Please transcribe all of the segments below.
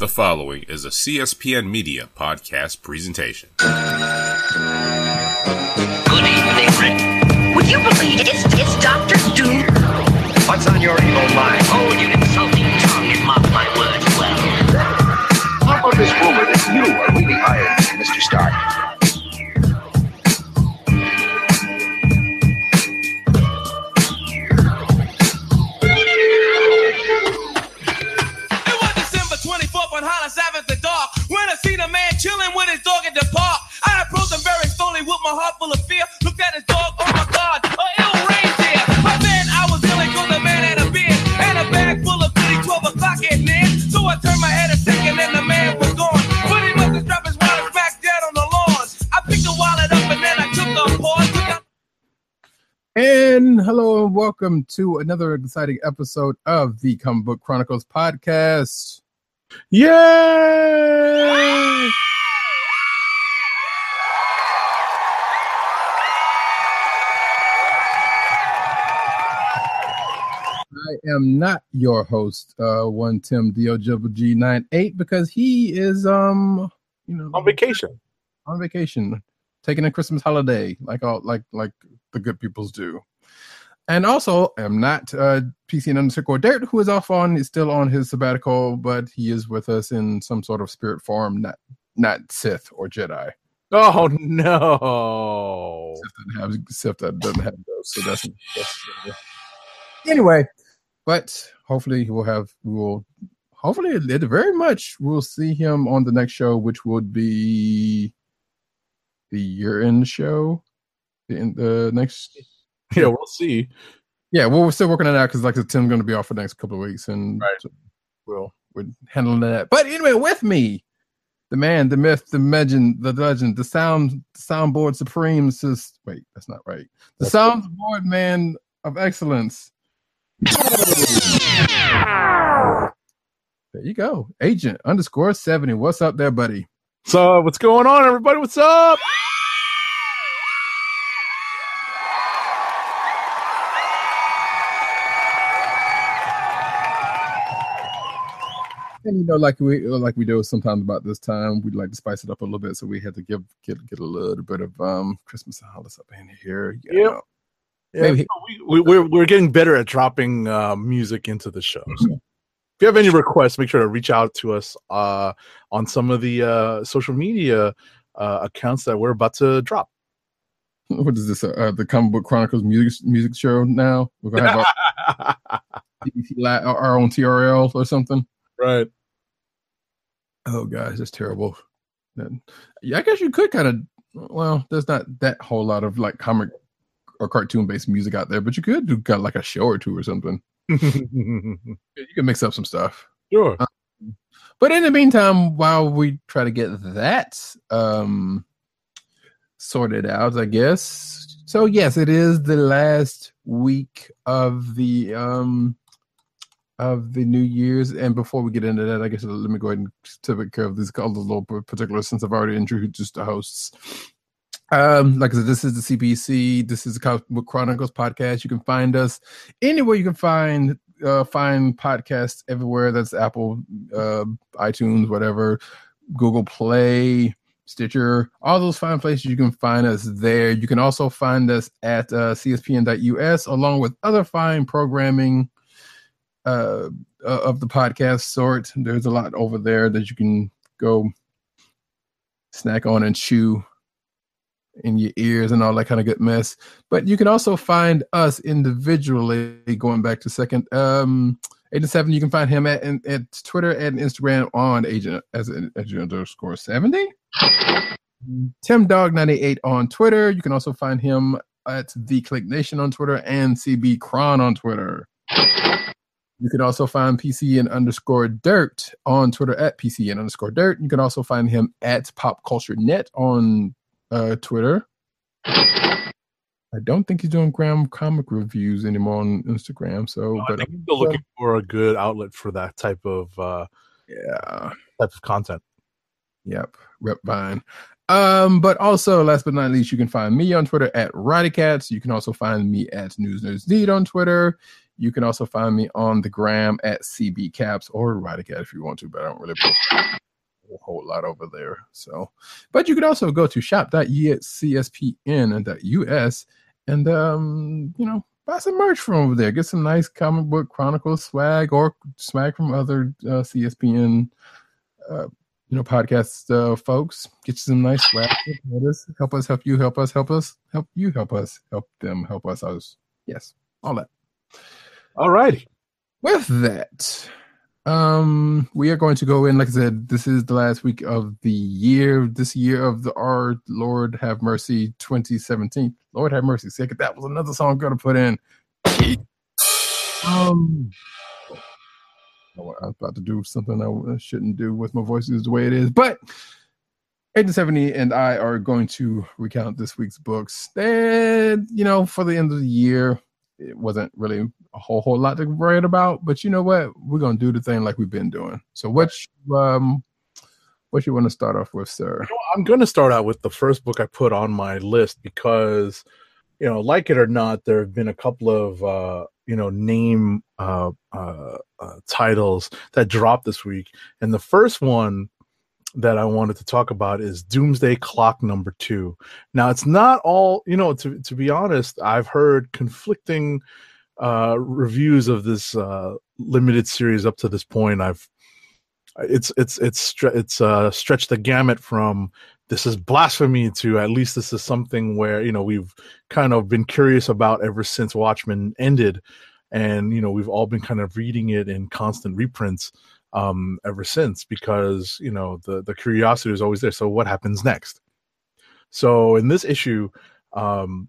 The following is a CSPN Media podcast presentation. Good evening, Rick. Would you believe it's, welcome to another exciting episode of the Comic Book Chronicles podcast. Yay! I am not your host, uh, one Tim DOG 98 because he is um you know on vacation. on vacation, taking a Christmas holiday, like all like like the good peoples do. And also, am not uh, PC underscore Dirt, who is off on is still on his sabbatical, but he is with us in some sort of spirit form, not not Sith or Jedi. Oh no! Sith doesn't have Sith that doesn't have those, so that's, that's anyway. But hopefully, he will have we will hopefully it very much we'll see him on the next show, which would be the year end show. The, in the next Yeah, we'll see. Yeah, well, we're still working on that because like Tim's going to be off for the next couple of weeks, and Right. we'll we're handling that. But anyway, with me, the man, the myth, the legend, the legend, the sound soundboard supreme. Sis, wait, that's not right. The soundboard man of excellence. There you go, agent underscore seventy. What's up there, buddy? So, what's going on, everybody? What's up? And you know, like we like we do sometimes about this time, we'd like to spice it up a little bit, so we had to give get get a little bit of um Christmas holidays up in here. You Yep. Yeah, Maybe- we, we, we're we're getting better at dropping uh, music into the show. So if you have any requests, make sure to reach out to us uh, on some of the uh, social media uh, accounts that we're about to drop. What is this? Uh, the Comic Book Chronicles music music show now. We're gonna have our, our own TRL or something. right. Oh gosh, that's terrible. Yeah, I guess you could kind of. Well, there's not that whole lot of like comic or cartoon based music out there, but you could do got like a show or two or something. You can mix up some stuff. sure. But in the meantime, while we try to get that um sorted out, I guess. So yes, it is the last week of the um of the New Year's. And before we get into that, I guess let me go ahead and take care of these the little particulars since I've already introduced the hosts. Um, like I said, this is the CBC. This is the Chronicles podcast. You can find us anywhere you can find uh, find podcasts everywhere. That's Apple, uh, iTunes, whatever, Google Play, Stitcher, all those fine places. You can find us there. You can also find us at uh, CSPN.us along with other fine programming uh, uh, of the podcast sort. There's a lot over there that you can go snack on and chew in your ears and all that kind of good mess. But you can also find us individually. Going back to second, um, Agent Seven. You can find him at, at Twitter and Instagram on Agent as an Agent underscore seventy. Tim Dog ninety eight on Twitter. You can also find him at the Click Nation on Twitter and CB Cron on Twitter. You can also find PCN underscore dirt on Twitter at PCN underscore dirt. You can also find him at Pop Culture Net on uh, Twitter. I don't think he's doing Graham comic reviews anymore on Instagram. So, I but think I'm still looking for a good outlet for that type of uh, yeah, type of content. Yep, Rep Vine. Um, but also, last but not least, you can find me on Twitter at RowdyCats. You can also find me at News News Need on Twitter. You can also find me on the gram at CB Caps or Radicat if you want to, but I don't really post a whole lot over there. So, but you could also go to shop.cspn.us and um, you know, buy some merch from over there. Get some nice comic book chronicles swag or swag from other uh, CSPN uh, you know, podcast uh, folks. Get you some nice swag. Help us, help us, help you, help us, help us, help you, help us, help them, help us. us. Yes, all that. All righty. With that, um, we are going to go in. Like I said, this is the last week of the year. This year of the our Lord Have Mercy 2017. Lord Have Mercy. Second, that was another song I'm gonna put in. Um, I was about to do something I shouldn't do with my voice is the way it is, but 1870 and I are going to recount this week's books. And you know, for the end of the year, it wasn't really a whole whole lot to write about, but you know what? We're gonna do the thing like we've been doing. So what you, um what you want to start off with, sir? I'm going to start out with the first book I put on my list because, you know, like it or not, there have been a couple of, uh, you know, name uh, uh, uh, titles that dropped this week. And the first one that I wanted to talk about is Doomsday Clock number two. Now, it's not all, you know, to, to be honest, I've heard conflicting uh, reviews of this uh, limited series up to this point. I've it's it's it's it's uh stretched the gamut from this is blasphemy to at least this is something where you know we've kind of been curious about ever since Watchmen ended, and you know we've all been kind of reading it in constant reprints um ever since because you know the the curiosity is always there. So what happens next? So in this issue, um,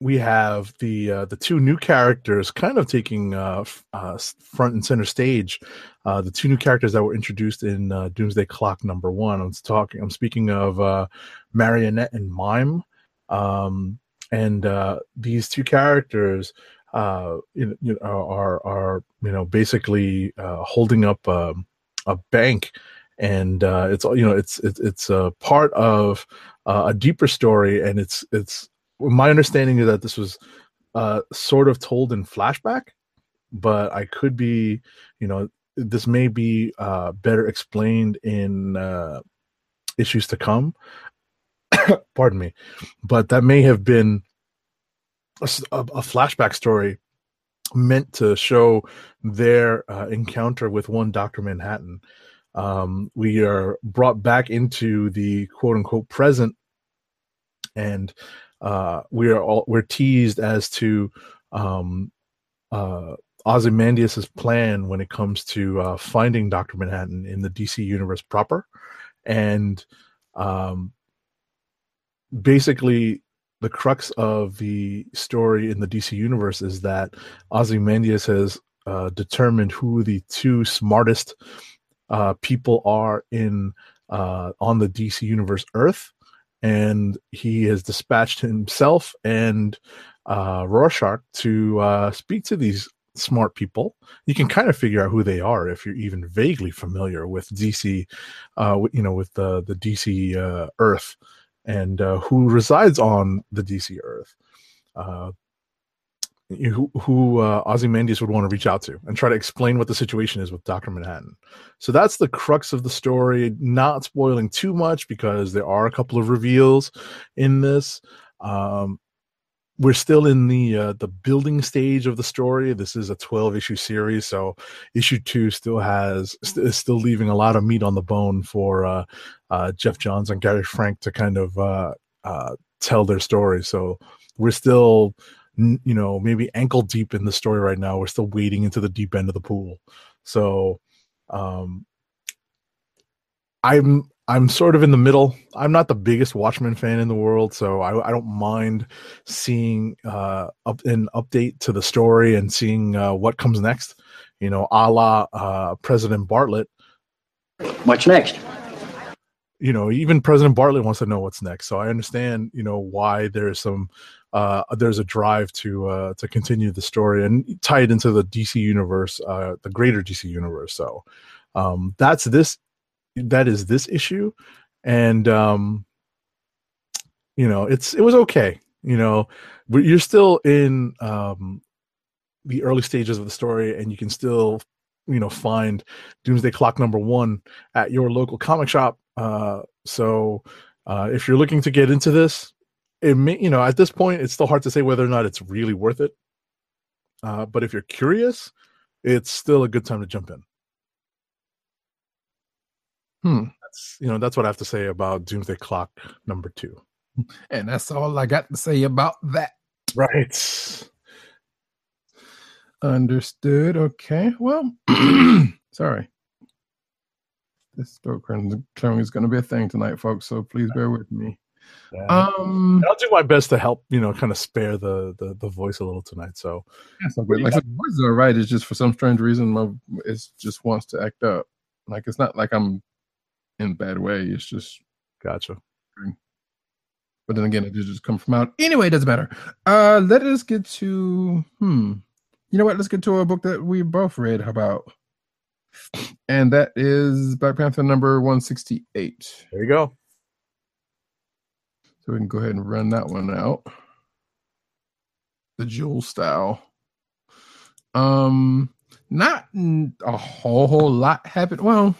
we have the uh, the two new characters kind of taking uh, f- uh, front and center stage. Uh, the two new characters that were introduced in uh, Doomsday Clock number one. I'm talking. I'm speaking of uh, Marionette and Mime, um, and uh, these two characters, uh, you know, are are you know basically uh, holding up um, a bank, and uh, it's you know it's it's it's a part of uh, a deeper story, and it's it's my understanding is that this was uh, sort of told in flashback, but I could be, you know, this may be uh, better explained in uh, issues to come. Pardon me, but that may have been a, a- flashback story meant to show their uh, encounter with one Doctor Manhattan. Um, we are brought back into the quote unquote present, and uh, we are all we're teased as to um, uh, Ozymandias's plan when it comes to uh, finding Doctor Manhattan in the DC universe proper, and um, basically the crux of the story in the DC universe is that Ozymandias has uh, determined who the two smartest uh, people are in uh, on the DC universe Earth, and he has dispatched himself and uh, Rorschach to uh, speak to these smart people. You can kind of figure out who they are if you're even vaguely familiar with DC, uh, you know, with the the DC uh, Earth and uh, who resides on the DC Earth. Uh, who, who uh, Ozymandias would want to reach out to and try to explain what the situation is with Doctor Manhattan. So that's the crux of the story. Not spoiling too much because there are a couple of reveals in this. Um, we're still in the uh, the building stage of the story. This is a twelve issue series, so issue two still has st- is still leaving a lot of meat on the bone for uh, uh, Geoff Johns and Gary Frank to kind of uh, uh, tell their story. So we're still, you know, maybe ankle deep in the story right now. We're still wading into the deep end of the pool. So um, I'm I'm sort of in the middle. I'm not the biggest Watchmen fan in the world, so I, I don't mind seeing uh, up, an update to the story and seeing uh, what comes next. You know, a la uh, President Bartlet. What's next? You know, even President Bartlet wants to know what's next. So I understand, you know, why there's some uh, there's a drive to uh, to continue the story and tie it into the DC universe, uh, the greater DC universe. So um, that's this that is this issue and um you know it's it was okay you know but you're still in um the early stages of the story, and you can still, you know, find Doomsday Clock number one at your local comic shop. Uh, so uh, if you're looking to get into this, it may, you know, at this point, it's still hard to say whether or not it's really worth it. Uh, but if you're curious, it's still a good time to jump in. Hmm. That's you know that's what I have to say about Doomsday Clock number two. And that's all I got to say about that. Right. Understood. Okay. Well, sorry. This throat clearing is going to be a thing tonight, folks. So please bear with me. Yeah. Um, I'll do my best to help, you know, kind of spare the the, the voice a little tonight. So Yes, okay. Like the voice is all right. It's just for some strange reason, my it just wants to act up. Like it's not like I'm in a bad way. It's just, gotcha. but then again, it did just come from out. Anyway, it doesn't matter. Uh, let us get to hmm. You know what? Let's get to a book that we both read. About? And that is Black Panther number one sixty eight. There you go. So we can go ahead and run that one out. The jewel style. Um, not a whole whole lot happened. Well,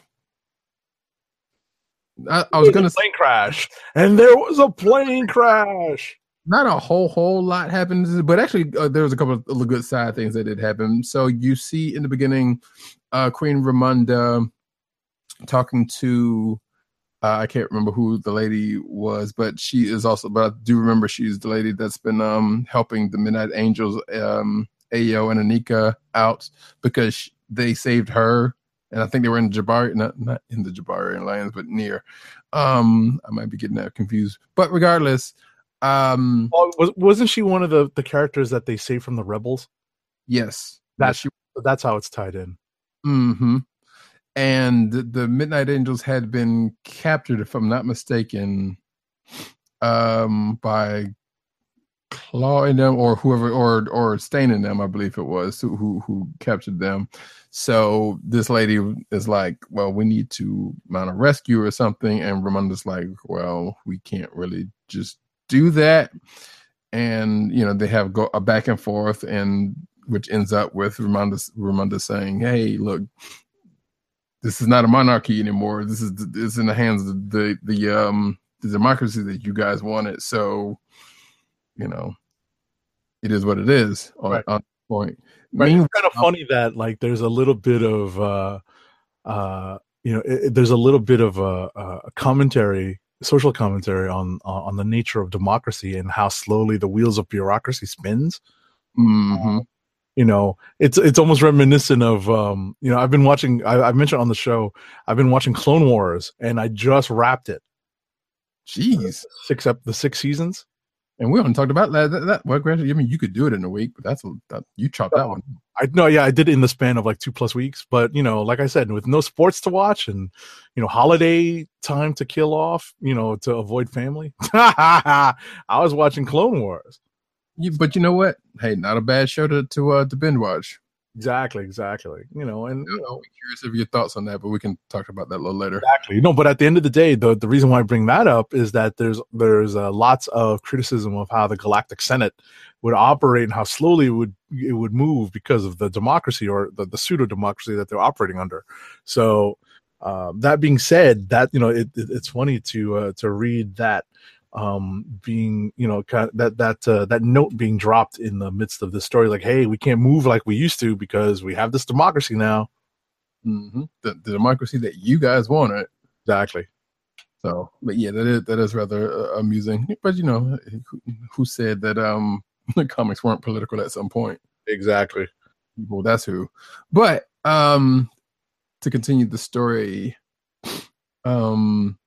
I, I was gonna say plane crash, and there was a plane crash. not a whole whole lot happened, but actually uh, there was a couple of good side things that did happen. So you see in the beginning, uh, Queen Ramonda talking to uh, I can't remember who the lady was, but she is also. But I do remember she's the lady that's been um helping the Midnight Angels, um Ayo and Aneka out because sh- they saved her, and I think they were in Jabari, not not in the Jabarian lands, but near. Um, I might be getting that confused, but regardless, um, Oh, was, wasn't she one of the the characters that they saved from the rebels? yes, That's she that's how it's tied in. hmm And the, the Midnight Angels had been captured, if I'm not mistaken, um, by clawing them or whoever or or staining them, I believe it was who who, captured them. So this lady is like, "Well, we need to mount a rescue or something," and Ramonda's like, "Well, we can't really just do that." And you know they have go a back and forth, and which ends up with Ramonda Ramonda saying, "Hey, look, this is not a monarchy anymore. This is is in the hands of the the um the democracy that you guys wanted. So, you know, it is what it is on, Right. on this point. Right. Meanwhile- It's kind of funny that like there's a little bit of uh uh you know it, there's a little bit of a, a commentary social commentary on on the nature of democracy and how slowly the wheels of bureaucracy spins Mhm. you know it's it's almost reminiscent of um you know i've been watching I, i mentioned on the show i've been watching clone wars and i just wrapped it Jeez. six up the six seasons And we haven't talked about that. that, that well, granted, I mean, you could do it in a week, but that's a, that, you chopped that one. I no, yeah, I did it in the span of like two plus weeks. But you know, like I said, with no sports to watch and you know, holiday time to kill off, you know, to avoid family. I was watching Clone Wars. You, but you know what? Hey, not a bad show to to uh, to binge watch. Exactly, exactly. You know, and you know, I'm curious of your thoughts on that, but we can talk about that a little later. exactly. No, but at the end of the day, the the reason why I bring that up is that there's there's uh, lots of criticism of how the Galactic Senate would operate and how slowly it would it would move because of the democracy or the, the pseudo democracy that they're operating under. So uh, that being said, that you know it, it, it's funny to uh, to read that um being you know kind of that that uh, that note being dropped in the midst of this story like hey we can't move like we used to because we have this democracy now hmm The, the democracy that you guys wanted. exactly So, but yeah, that is that is rather uh, amusing. But you know, who, who said that um the comics weren't political at some point? exactly Well, that's who. But um to continue the story, um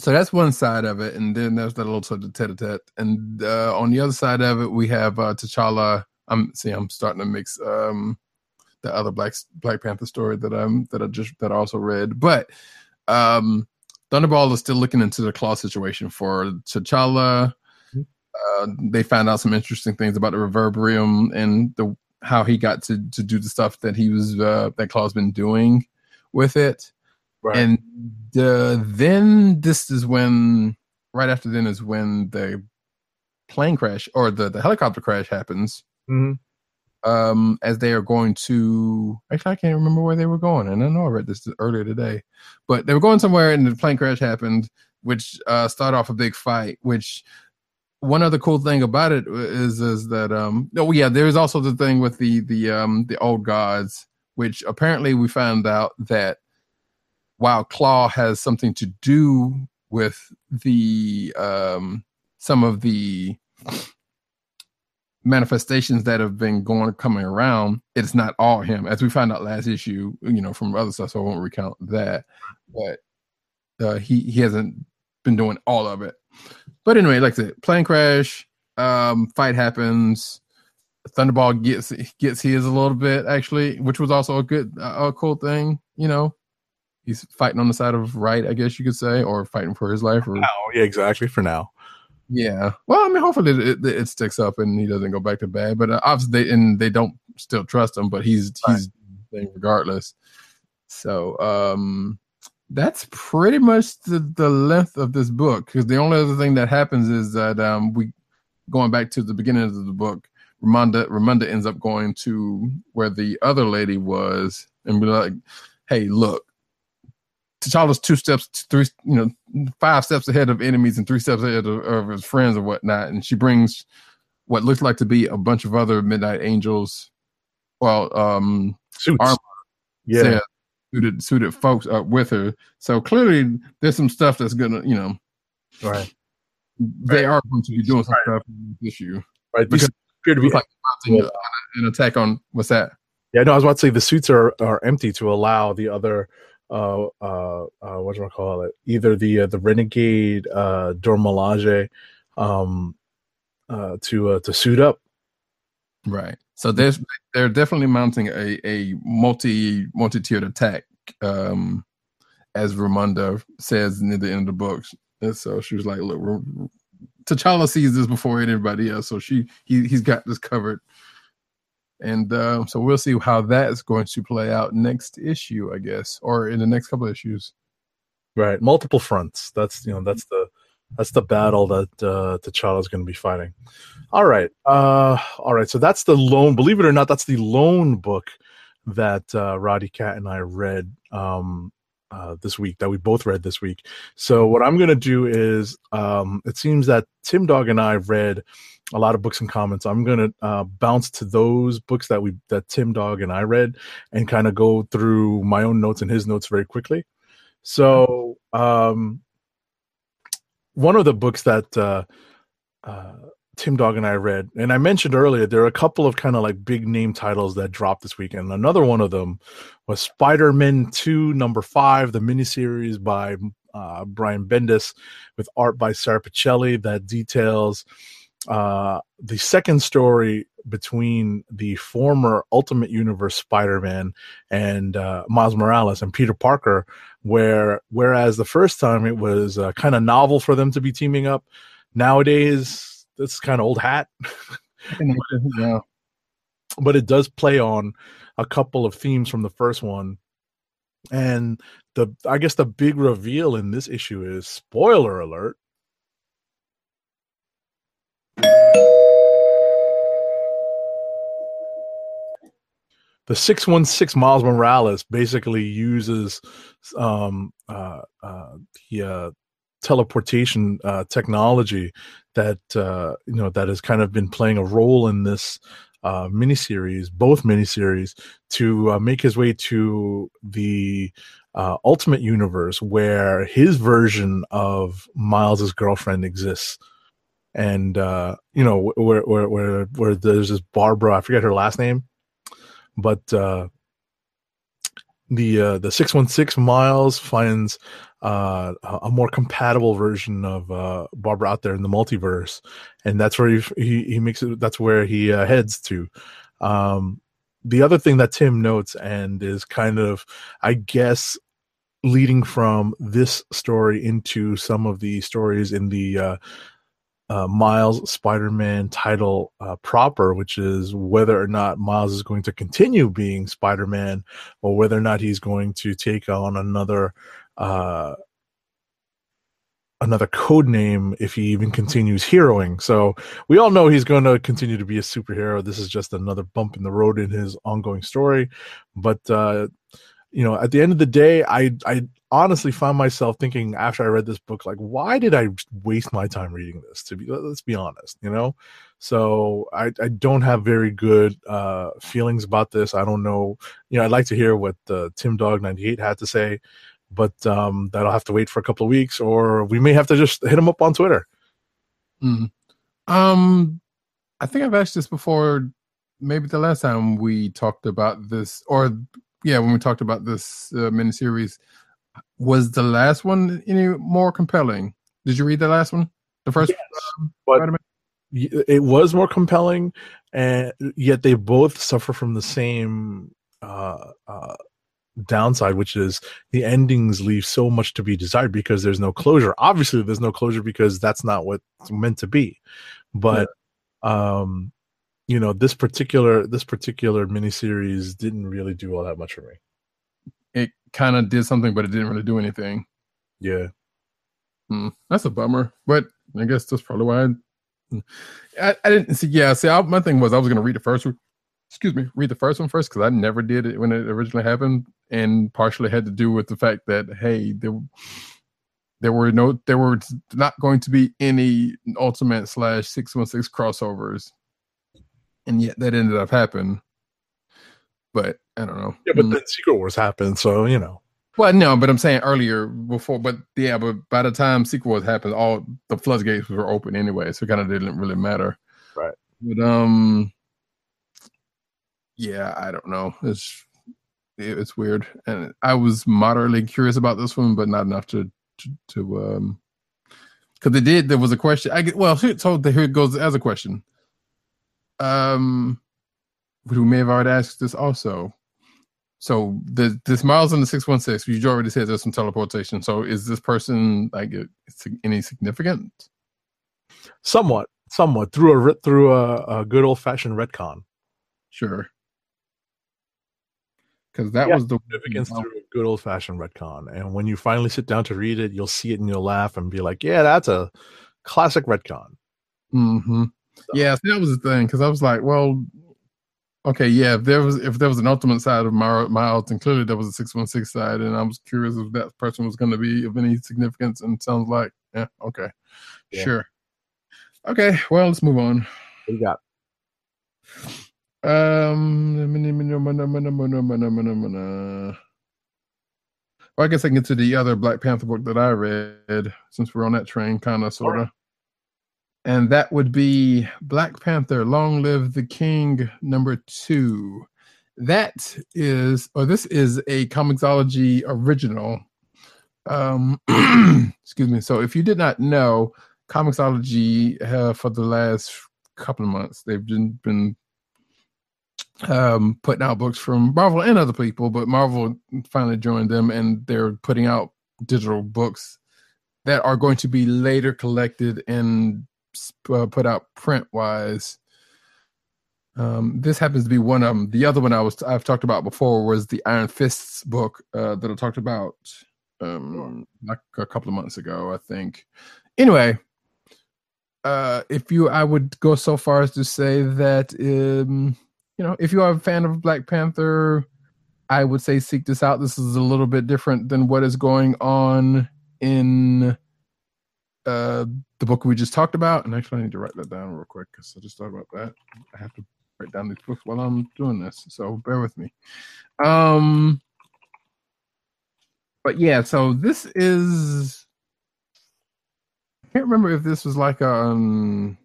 so that's one side of it, and then there's that little sort of tete-a-tete. And uh, on the other side of it, we have uh, T'Challa. I'm see, I'm starting to mix um the other Black Black Panther story that I'm that I just that I also read, but um Thunderball is still looking into the Klaw situation for T'Challa. Uh, they found out some interesting things about the Reverberium and the how he got to to do the stuff that he was uh, that Klaw's been doing with it. Right And uh, then this is when, right after then is when the plane crash or the, the helicopter crash happens. Mhm. um, as they are going to. Actually, I can't remember where they were going, and I know I read this earlier today, but they were going somewhere, and the plane crash happened, which uh, started off a big fight. Which one other cool thing about it is is that um oh yeah, there's also the thing with the the um the old gods, which apparently we found out that while Klaw has something to do with the um some of the manifestations that have been going coming around it's not all him. As we found out last issue you know from other stuff so i won't recount that. But uh he he hasn't been doing all of it. But anyway like i said plane crash um fight happens. Thunderball gets gets his a little bit actually which was also a good a cool thing you know he's fighting on the side of right i guess you could say or fighting for his life or Oh, yeah, exactly. For now, yeah. Well, I mean, hopefully it, it, it sticks up and he doesn't go back to bad. But uh, obviously, they, and they don't still trust him. But he's he's thing regardless. So um, that's pretty much the the length of this book. Because the only other thing that happens is that um, we going back to the beginning of the book. Ramonda Ramonda ends up going to where the other lady was and be like, "Hey, look." T'Challa's two steps, three, you know, five steps ahead of enemies and three steps ahead of, of his friends or whatnot. And she brings what looks like to be a bunch of other Midnight Angels, well, um, suits. Armor. yeah, said, suited suited folks up with her. So clearly, there's some stuff that's gonna, you know, right, they are going to be doing some stuff in this issue. right. Because These appear to be like mounting an attack on what's that? Yeah, no, I was about to say the suits are are empty to allow the other uh uh, uh what do I call it? Either the uh, the renegade uh Dora Milaje um uh to uh to suit up. Right. So there's they're definitely mounting a a multi multi tiered attack, um, as Ramonda says near the end of the book. And so she was like, "Look, T'Challa sees this before anybody else, so she he he's got this covered." And uh, so we'll see how that is going to play out next issue, I guess, or in the next couple issues. Right. Multiple fronts. That's you know, that's the that's the battle that uh is gonna be fighting. All right. Uh all right. So that's the lone believe it or not, that's the lone book that uh Roddy Cat and I read um uh, this week that we both read this week. So what I'm gonna do is, um, it seems that Tim Dog and I read a lot of books and comments. I'm gonna uh, bounce to those books that we that Tim Dog and I read, and kind of go through my own notes and his notes very quickly. So um, one of the books that uh, uh, Tim Dog and I read, and I mentioned earlier, there are a couple of kind of like big name titles that dropped this weekend. Another one of them was Spider Man 2, number five, the miniseries by uh, Brian Bendis with art by Sara Pichelli that details uh, the second story between the former Ultimate Universe Spider Man and uh, Miles Morales and Peter Parker, where whereas the first time it was uh, kind of novel for them to be teaming up, nowadays that's kind of old hat. yeah. but it does play on a couple of themes from the first one and the i guess the big reveal in this issue is spoiler alert the 616 miles morales basically uses um uh uh the uh teleportation uh technology that uh you know that has kind of been playing a role in this uh miniseries both miniseries to uh, make his way to the uh ultimate universe where his version of miles's girlfriend exists. And uh you know where where where where there's this barbara i forget her last name but uh the uh the 616 miles finds uh a a more compatible version of uh barbara out there in the multiverse and that's where he he, he makes it that's where he uh, heads to. Um the other thing that tim notes and is kind of i guess leading from this story into some of the stories in the uh uh, Miles Spider-Man title uh, proper, which is whether or not Miles is going to continue being Spider-Man, or whether or not he's going to take on another uh, another code name if he even continues heroing. So we all know he's going to continue to be a superhero. This is just another bump in the road in his ongoing story. But uh, you know, at the end of the day, I I honestly found myself thinking after I read this book, like, why did I waste my time reading this? To be let's be honest, you know. So I I don't have very good uh feelings about this. I don't know. You know, I'd like to hear what uh, Tim Dog ninety eight had to say but um, that'll have to wait for a couple of weeks, or we may have to just hit him up on Twitter. Mm. Um, I think I've asked this before. Maybe the last time we talked about this, or yeah, when we talked about this uh, miniseries, was the last one any more compelling? Did you read the last one? The first, um, but Spider-Man? it was more compelling, and yet they both suffer from the same uh, uh, downside, which is the endings leave so much to be desired because there's no closure. Obviously, there's no closure because that's not what it's meant to be. But um, you know, this particular this particular miniseries didn't really do all that much for me. It kind of did something, but it didn't really do anything. Yeah. Hmm, that's a bummer, but I guess that's probably why I, I, I didn't see. Yeah, see, I, my thing was I was going to read the first one. Excuse me, read the first one first because I never did it when it originally happened, and partially had to do with the fact that hey, there, there were no, there were not going to be any Ultimate slash six one six crossovers, and yet that ended up happening. But I don't know. Yeah, but Hmm. then Secret Wars happened, so you know. Well, no, but I'm saying earlier before, but yeah, but by the time Secret Wars happened, all the floodgates were open anyway, so it kind of didn't really matter. Right. But um, yeah, I don't know. It's it- it's weird, and I was moderately curious about this one, but not enough to to, to um, because they did. There was a question. I get well. Here, so here it goes as a question. Um, we may have already asked this also. So the this Miles in the six one six. You already said there's some teleportation. So is this person like uh, any significant? Somewhat, somewhat through a through a, a good old fashioned retcon. Sure. Because that Yeah, was the Significance through a good old fashioned retcon, and when you finally sit down to read it, you'll see it and you'll laugh and be like, "Yeah, that's a classic retcon." hmm Yeah, see, that was the thing because I was like, well, okay, yeah. If there was if there was an ultimate side of Miles, Miles and clearly there was a six one six side, and I was curious if that person was going to be of any significance. And sounds like, yeah, okay, Yeah. sure, okay. Well, let's move on. What you got? Um, well, I guess I can get to the other Black Panther book that I read since we're on that train, kind of, sort of. And that would be Black Panther Long Live the King number two. That is, or this is a Comixology original. Um, excuse me. So if you did not know, Comixology uh, for the last couple of months, they've been, been um, putting out books from Marvel and other people, but Marvel finally joined them and they're putting out digital books that are going to be later collected and uh, put out print wise. Um, this happens to be one of them. The other one I was I've talked about before was the Iron Fists book uh, that I talked about um, like a couple of months ago, I think. Anyway, uh, if you, I would go so far as to say that um, you know, if you are a fan of Black Panther, I would say seek this out. This is a little bit different than what is going on in uh the book we just talked about. And actually, I need to write that down real quick because I just thought about that. I have to write down these books while I'm doing this, so bear with me. Um, but yeah, so this is. I can't remember if this was like a, um,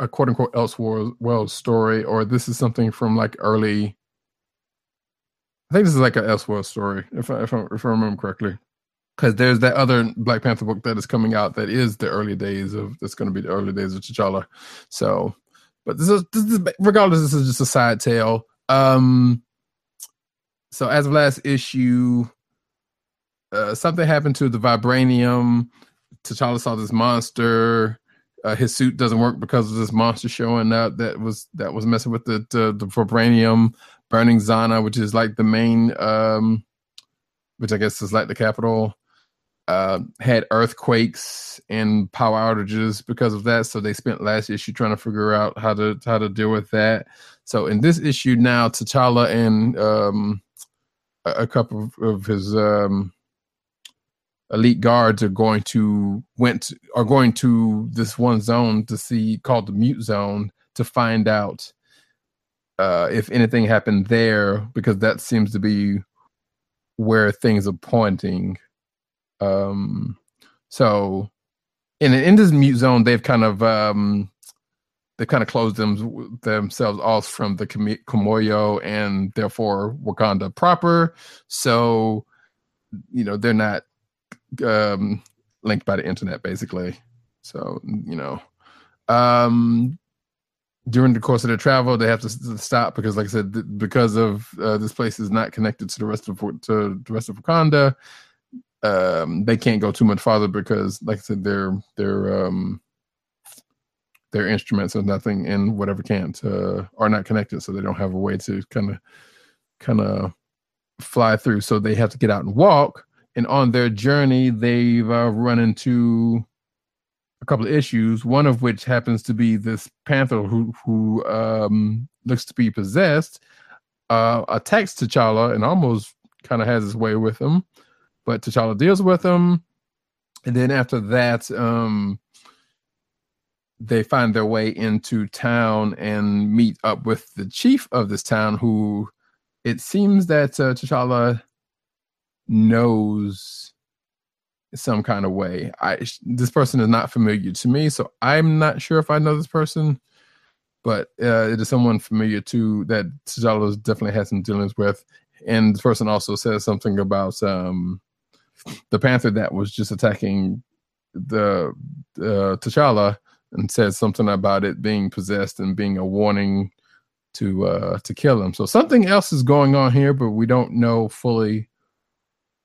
a quote unquote Elseworlds story, or this is something from like early. I think this is like an Elseworld story, if I if I, if I remember correctly, because there's that other Black Panther book that is coming out that is the early days of that's going to be the early days of T'Challa. So, but this is, this is regardless, this is just a side tale. Um, so as of last issue, uh, something happened to the vibranium. T'Challa saw this monster. Uh, his suit doesn't work because of this monster showing up that was that was messing with the the, the vibranium, Birnin Zana, which is like the main, um, which I guess is like the capital. Uh, had earthquakes and power outages because of that. So they spent last issue trying to figure out how to how to deal with that. So in this issue now, T'Challa and um, a, a couple of, of his um, elite guards are going to went are going to this one zone to see called the mute zone to find out uh, if anything happened there because that seems to be where things are pointing. Um, so in in this mute zone, they've kind of um, they kind of closed them themselves off from the Kimoyo and therefore Wakanda proper. So you know they're not um, linked by the internet, basically. So you know, um, during the course of their travel, they have to stop because, like I said, th- because of uh, this place is not connected to the rest of to the rest of Wakanda. Um, they can't go too much farther because, like I said, their their um, their instruments or nothing and whatever can't uh, are not connected, so they don't have a way to kind of kind of fly through. So they have to get out and walk. And on their journey, they've uh, run into a couple of issues. One of which happens to be this panther who who um, looks to be possessed, uh, attacks T'Challa and almost kind of has his way with him. But T'Challa deals with him, and then after that, um, they find their way into town and meet up with the chief of this town, who it seems that uh, T'Challa knows some kind of way. I this person is not familiar to me, so I'm not sure if I know this person, but uh, it is someone familiar to that T'Challa definitely had some dealings with. And this person also says something about um, the panther that was just attacking the uh, T'Challa and said something about it being possessed and being a warning to uh to kill him. So something else is going on here, but we don't know fully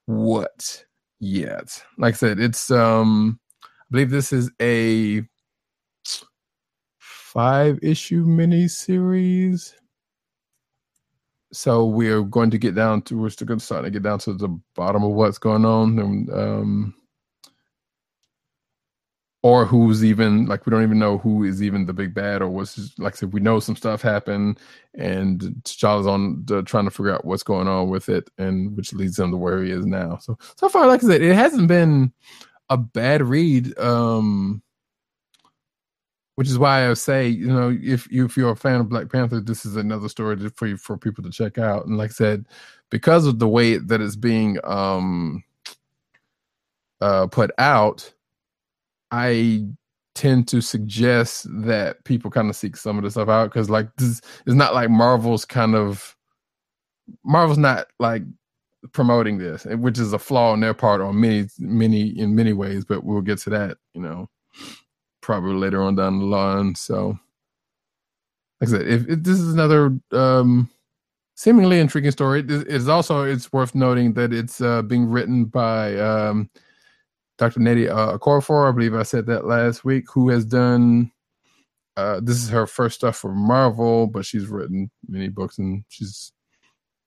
what yet. Like I said, it's um I believe this is a five issue mini series. So we're going to get down to we're still going to start to get down to the bottom of what's going on and um or who's even like we don't even know who is even the big bad or what's just, like I said we know some stuff happened and T'Challa's on the, trying to figure out what's going on with it and which leads him to where he is now. So so far like I said it hasn't been a bad read um which is why I say you know if you if you're a fan of Black Panther this is another story to, for you, for people to check out. And like I said because of the way that it's being um uh put out I tend to suggest that people kind of seek some of the stuff out. Because like this it's not like Marvel's kind of Marvel's not like promoting this, which is a flaw on their part on many many in many ways, but we'll get to that, you know, probably later on down the line. So like I said, if, if this is another um seemingly intriguing story, it is also it's worth noting that it's uh being written by um Dr. Nnedi uh, Okorafor, I believe I said that last week, who has done. Uh, this is her first stuff for Marvel, but she's written many books and she's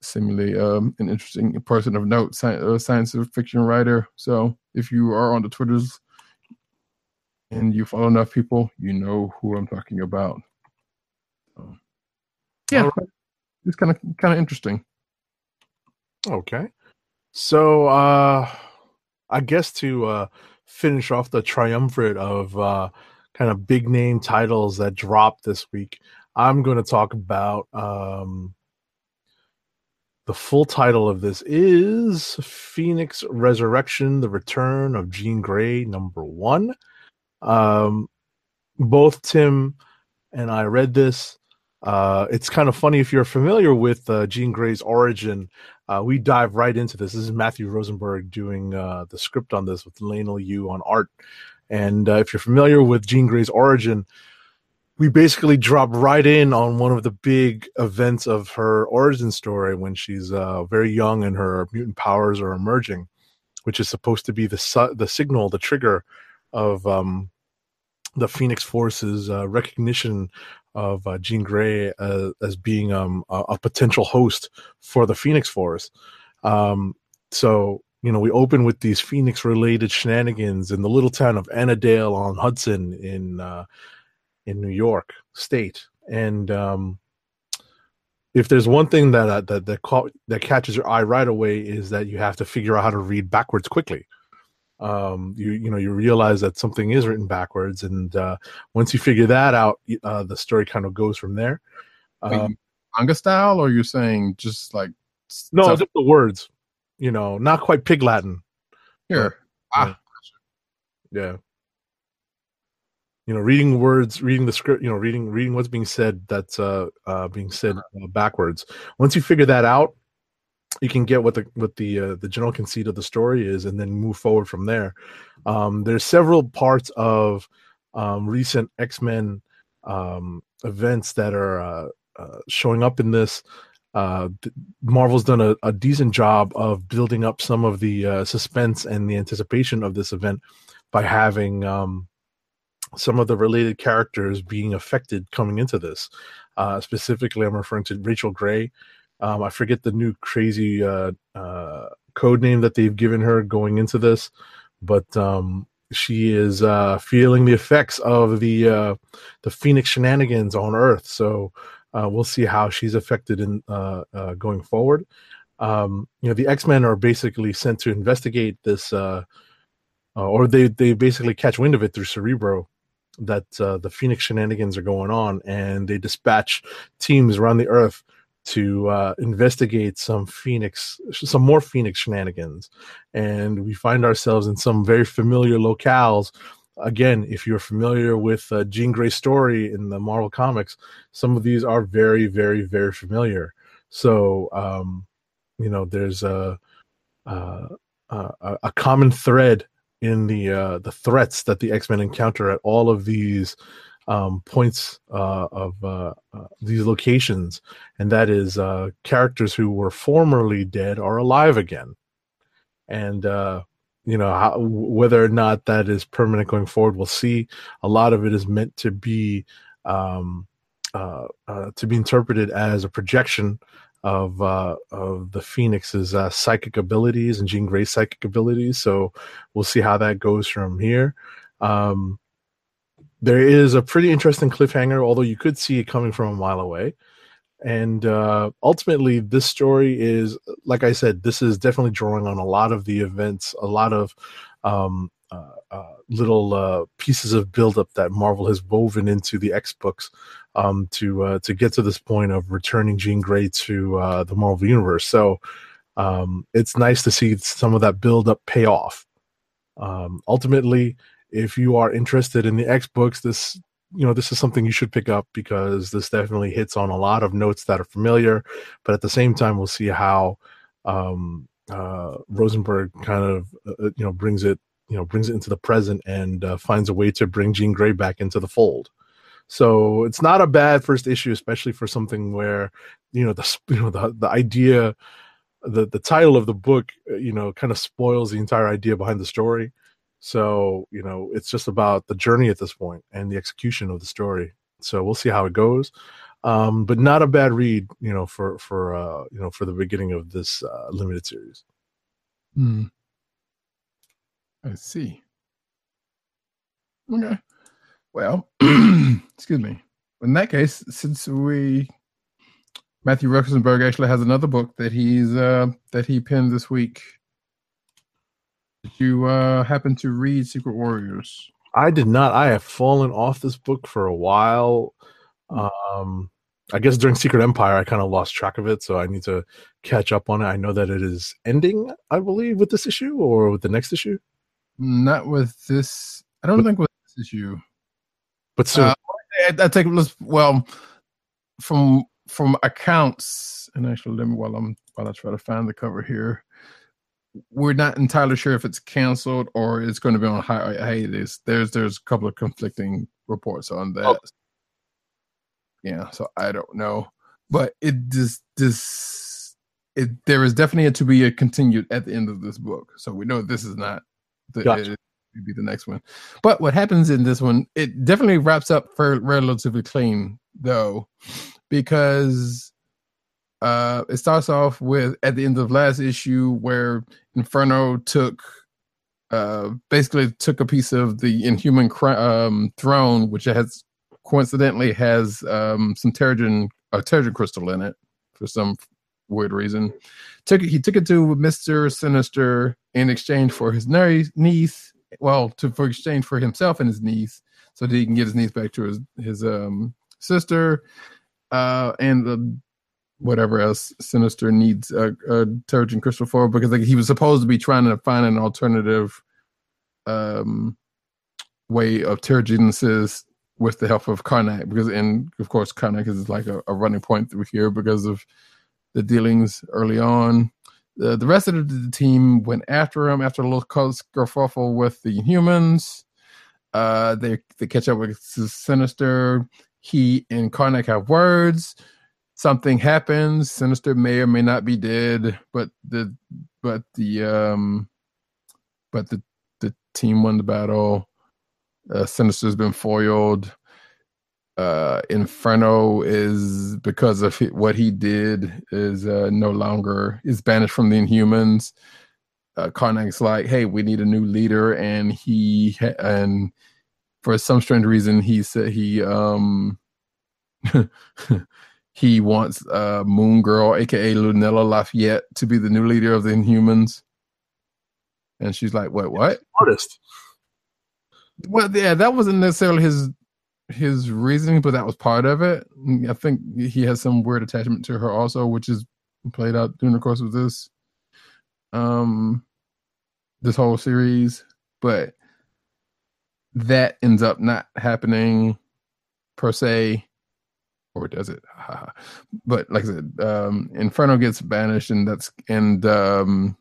seemingly um, an interesting person of note, science, uh, science fiction writer. So if you are on the Twitters and you follow enough people, you know who I'm talking about. So, yeah, it's kind of kind of interesting. Okay. So uh I guess to uh finish off the triumvirate of uh kind of big name titles that dropped this week, I'm going to talk about um the full title of this is Phoenix Resurrection: The Return of Jean Grey number 1. Um both Tim and I read this uh, it's kind of funny if you're familiar with uh, Jean Grey's origin. Uh, we dive right into this. This is Matthew Rosenberg doing uh, the script on this with Leinil Yu on art. And uh, if you're familiar with Jean Grey's origin, we basically drop right in on one of the big events of her origin story when she's uh, very young and her mutant powers are emerging, which is supposed to be the su- the signal, the trigger of um, the Phoenix Force's uh, recognition of uh, Jean Grey uh, as being um, a, a potential host for the Phoenix Force. Um, so you know, we open with these Phoenix related shenanigans in the little town of Annandale on Hudson in uh, in New York State, and um, if there's one thing that uh, that that, caught, that catches your eye right away is that you have to figure out how to read backwards quickly. Um, you you know you realize that something is written backwards, and uh, once you figure that out, uh, the story kind of goes from there. Um, manga style, or you're saying just like no, stuff just the words. You know, not quite pig Latin. here? Ah, Yeah. You know, reading words, reading the script, you know, reading reading what's being said that's uh, uh being said uh, backwards. Once you figure that out, you can get what the what the uh, the general conceit of the story is and then move forward from there. Um there's several parts of um recent X-Men um events that are uh, uh showing up in this uh, Marvel's done a, a decent job of building up some of the uh, suspense and the anticipation of this event by having um, some of the related characters being affected coming into this. Uh, specifically, I'm referring to Rachel Grey. Um, I forget the new crazy uh, uh, code name that they've given her going into this, but um, she is uh, feeling the effects of the uh, the Phoenix shenanigans on Earth. So uh, we'll see how she's affected in uh, uh, going forward. Um, you know, the X Men are basically sent to investigate this, uh, uh, or they they basically catch wind of it through Cerebro that uh, the Phoenix shenanigans are going on, and they dispatch teams around the Earth to uh, investigate some Phoenix, some more Phoenix shenanigans, and we find ourselves in some very familiar locales again, if you're familiar with uh, Jean Grey's story in the Marvel comics, some of these are very, very, very familiar. So, um, you know, there's a a, a a common thread in the uh, the threats that the X Men encounter at all of these um, points uh, of uh, uh, these locations, and that is uh, characters who were formerly dead are alive again, and uh, you know how, whether or not that is permanent going forward we'll see. A lot of it is meant to be um uh, to be interpreted as a projection of uh of the phoenix's uh, psychic abilities and jean grey's psychic abilities. So we'll see how that goes from here. Um there is a pretty interesting cliffhanger although you could see it coming from a mile away. And uh, ultimately this story is like i said this is definitely drawing on a lot of the events a lot of um, uh, uh, little uh, pieces of buildup that marvel has woven into the x books um, to uh, to get to this point of returning jean grey to uh, the marvel universe. So um, it's nice to see some of that buildup pay off. Um, ultimately if you are interested in the x books this you know this is something you should pick up because this definitely hits on a lot of notes that are familiar but at the same time we'll see how um uh rosenberg kind of uh, you know brings it you know brings it into the present and uh, finds a way to bring jean grey back into the fold. So it's not a bad first issue especially for something where you know the you know the, the idea the the title of the book uh, you know kind of spoils the entire idea behind the story so, you know, it's just about the journey at this point and the execution of the story. So we'll see how it goes. Um, but not a bad read, you know, for for uh, you know, for the beginning of this uh, limited series. Hmm. I see. Okay. Well, excuse me. In that case, since we Matthew Rosenberg actually has another book that he's uh that he penned this week. Did you uh happen to read Secret Warriors? I did not. I have fallen off this book for a while. Um, I guess during Secret Empire, I kind of lost track of it, so I need to catch up on it. I know that it is ending, I believe, with this issue or with the next issue, Not with this. I don't think with this issue. but soon. Uh, I, I take let's well from from accounts and actually let me while I'm while I try to find the cover here. We're not entirely sure if it's canceled or it's going to be on hi- hiatus. There's there's a couple of conflicting reports on that. Oh. Yeah, so I don't know, but it just this it there is definitely to be a continued at the end of this book. So we know this is not the Gotcha. it be the next one. But what happens in this one, it definitely wraps up for relatively clean though, because uh it starts off with at the end of last issue where Inferno took uh basically took a piece of the Inhuman cr- um, throne, which has coincidentally has um some Terrigen a Terrigen crystal in it for some weird reason. Took it, he took it to Mister Sinister in exchange for his niece. Well, to for exchange for himself and his niece, so that he can get his niece back to his his um sister, uh, and the whatever else Sinister needs a, a Terrigen crystal for because like he was supposed to be trying to find an alternative um way of Terrigenesis with the help of Karnak because and of course Karnak is like a, a running point through here because of the dealings early on. The, the rest of the team went after him after a little kerfuffle with the humans. Uh, they they catch up with Sinister. He and Karnak have words something happens. Sinister may or may not be dead, but the but the um but the the team won the battle. Uh, Sinister's been foiled. Uh, Inferno is because of what he did is uh, no longer is banished from the Inhumans. Uh, Karnak's like, hey, we need a new leader, and he and for some strange reason he said he um he wants uh Moon Girl, aka Lunella Lafayette, to be the new leader of the Inhumans. And she's like, "What? What? Artist. Well, yeah, that wasn't necessarily his his reasoning, but that was part of it. I think he has some weird attachment to her also, which is played out during the course of this um this whole series. But that ends up not happening per se or does it? but like I said, um, Inferno gets banished, and that's and um,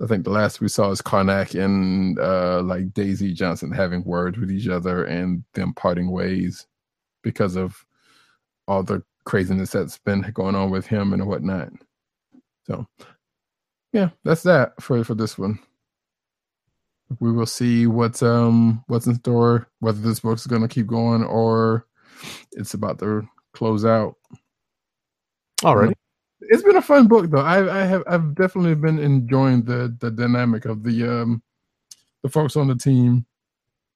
I think the last we saw is Karnak and uh, like Daisy Johnson having words with each other and them parting ways because of all the craziness that's been going on with him and whatnot. So, yeah, that's that for for this one. We will see what's um what's in store, whether this book's going to keep going or it's about to close out. All right. It's been a fun book though. I I have I've definitely been enjoying the the dynamic of the um the folks on the team,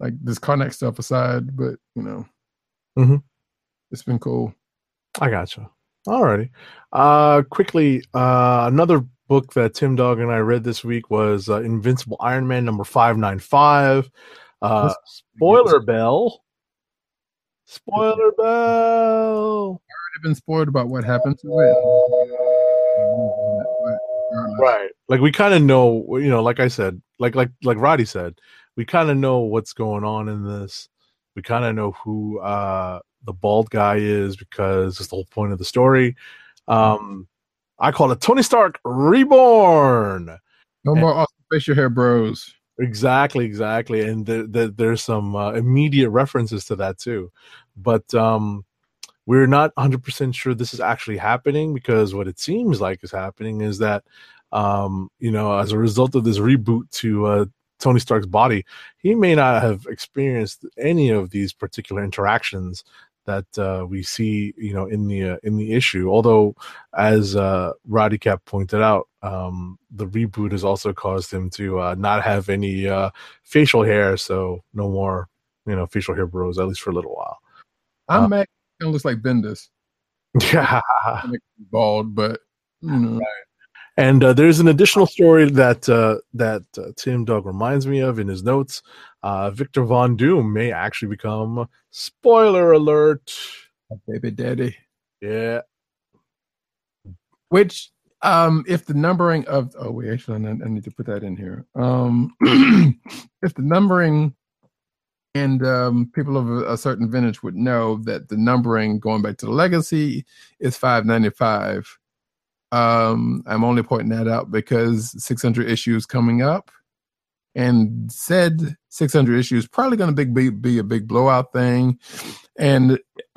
like this Karnak stuff aside, but you know, Mhm. it's been cool. I gotcha. Alrighty. Uh, quickly, uh, another book that Tim Dog and I read this week was uh, Invincible Iron Man number five nine five. Uh, spoiler bell. Spoiler bell. I've already been spoiled about what happened to it. Right. Like we kind of know, you know, like I said, like like like Roddy said, we kind of know what's going on in this. We kind of know who uh the bald guy is because it's the whole point of the story. Um I call it Tony Stark Reborn. No more awesome facial hair bros. Exactly, exactly, and the, the, there's some uh, immediate references to that too, but um, we're not 100% sure this is actually happening because what it seems like is happening is that um, you know as a result of this reboot to uh, Tony Stark's body, he may not have experienced any of these particular interactions that uh, we see, you know, in the uh, in the issue. Although, as uh, Roddykat pointed out, um, the reboot has also caused him to uh, not have any uh, facial hair, so no more, you know, facial hair bros at least for a little while. I'm mad. Kind of looks like Bendis, Yeah. bald, but you know, And uh, there's an additional story that uh, that uh, Tim Dog reminds me of in his notes. Uh, Victor Von Doom may actually become spoiler alert. baby daddy. Yeah, Which, um, if the numbering of oh wait, actually, I need to put that in here. Um, if the numbering and um, people of a, a certain vintage would know that the numbering going back to the legacy is five ninety five. Um, I'm only pointing that out because 600 issues coming up, and said 600 issues probably going to big be, be a big blowout thing, and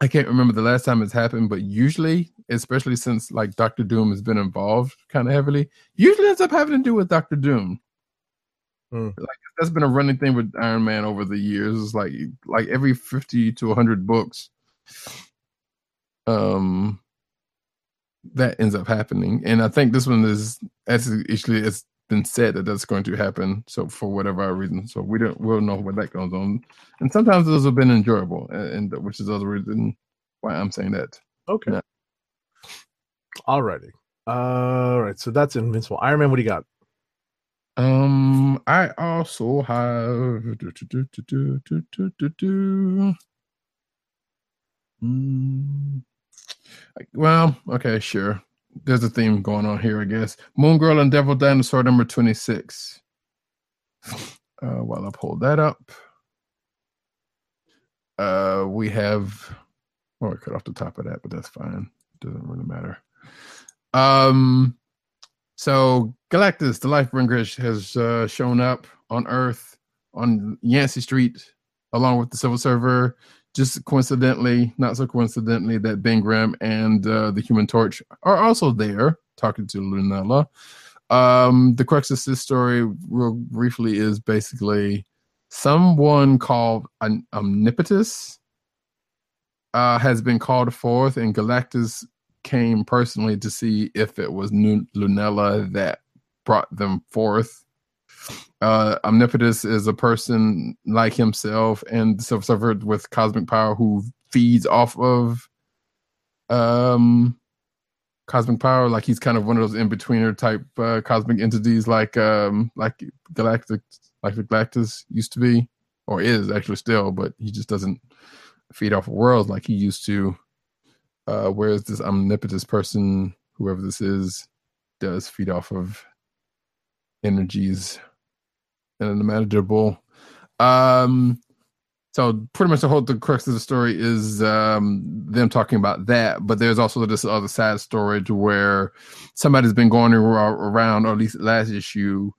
I can't remember the last time it's happened, but usually, especially since like Doctor Doom has been involved kind of heavily, usually ends up having to do with Doctor Doom. Hmm. Like that's been a running thing with Iron Man over the years. It's like like every fifty to hundred books, um, that ends up happening. And I think this one is actually it's been said that that's going to happen. So for whatever reason, so we don't we'll know where that goes on. And sometimes those have been enjoyable, and, and which is other reason why I'm saying that. Okay. Yeah. Alrighty. Uh, all right. So that's Invincible. Iron Man. What do you got? Um, I also have. Do, do, do, mm. Well, okay, sure. There's a theme going on here, I guess. Moon Girl and Devil Dinosaur number 26. Uh, while I pull that up, uh, we have. Oh, I cut off the top of that, but that's fine. Doesn't really matter. Um, so Galactus, the Lifebringer, has uh, shown up on Earth on Yancey Street, along with the Silver Surfer. Just coincidentally, not so coincidentally, that Ben Grimm and uh, the Human Torch are also there talking to Lunella. Um, the crux of this story, real briefly, is basically someone called an Omnipotus uh, has been called forth, and Galactus came personally to see if it was Lunella that brought them forth. Uh, is a person like himself and Surfer with cosmic power who feeds off of um cosmic power. Like he's kind of one of those in betweener type uh, cosmic entities, like um like Galactic, like the Galactus used to be, or is actually still, but he just doesn't feed off of worlds like he used to. Uh, whereas this omnipotent person, whoever this is, does feed off of energies and unimaginable. Um, so pretty much the whole the crux of the story is um, them talking about that, but there's also this other side story to where somebody's been going around, or at least last issue,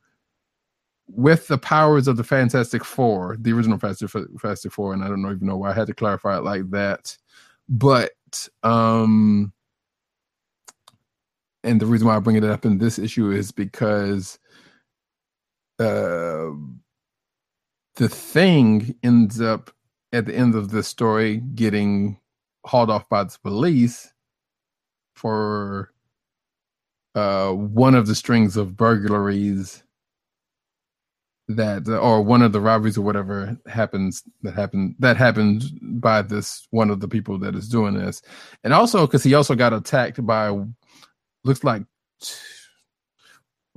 with the powers of the Fantastic Four, the original Fantastic Four, and I don't even know why I had to clarify it like that, but um, and the reason why I bring it up in this issue is because uh, the thing ends up at the end of the story getting hauled off by the police for uh, one of the strings of burglaries that or one of the robberies or whatever happens that happened that happened by this one of the people that is doing this. And also because he also got attacked by looks like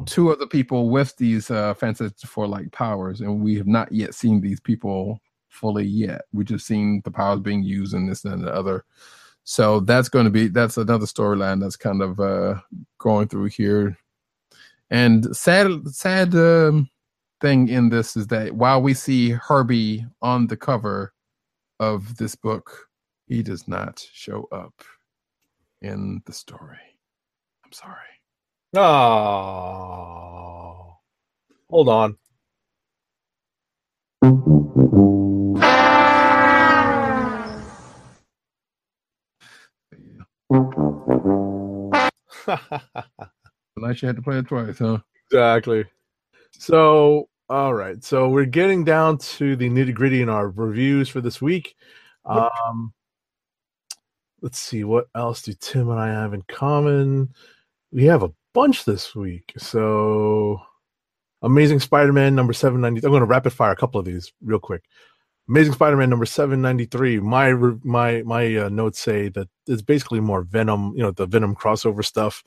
two other people with these uh fantastic four like powers and we have not yet seen these people fully yet we just seen the powers being used in this and the other so that's going to be that's another storyline that's kind of uh going through here and sad sad um thing in this is that while we see Herbie on the cover of this book, he does not show up in the story. I'm sorry. Oh, hold on. Unless you had to play it twice, huh? exactly. So, all right. So we're getting down to the nitty gritty in our reviews for this week. Um, let's see what else do Tim and I have in common. We have a bunch this week. So, Amazing Spider-Man number seven ninety. I'm going to rapid fire a couple of these real quick. Amazing Spider-Man number seven ninety three. My my my uh, notes say that it's basically more Venom. You know, the Venom crossover stuff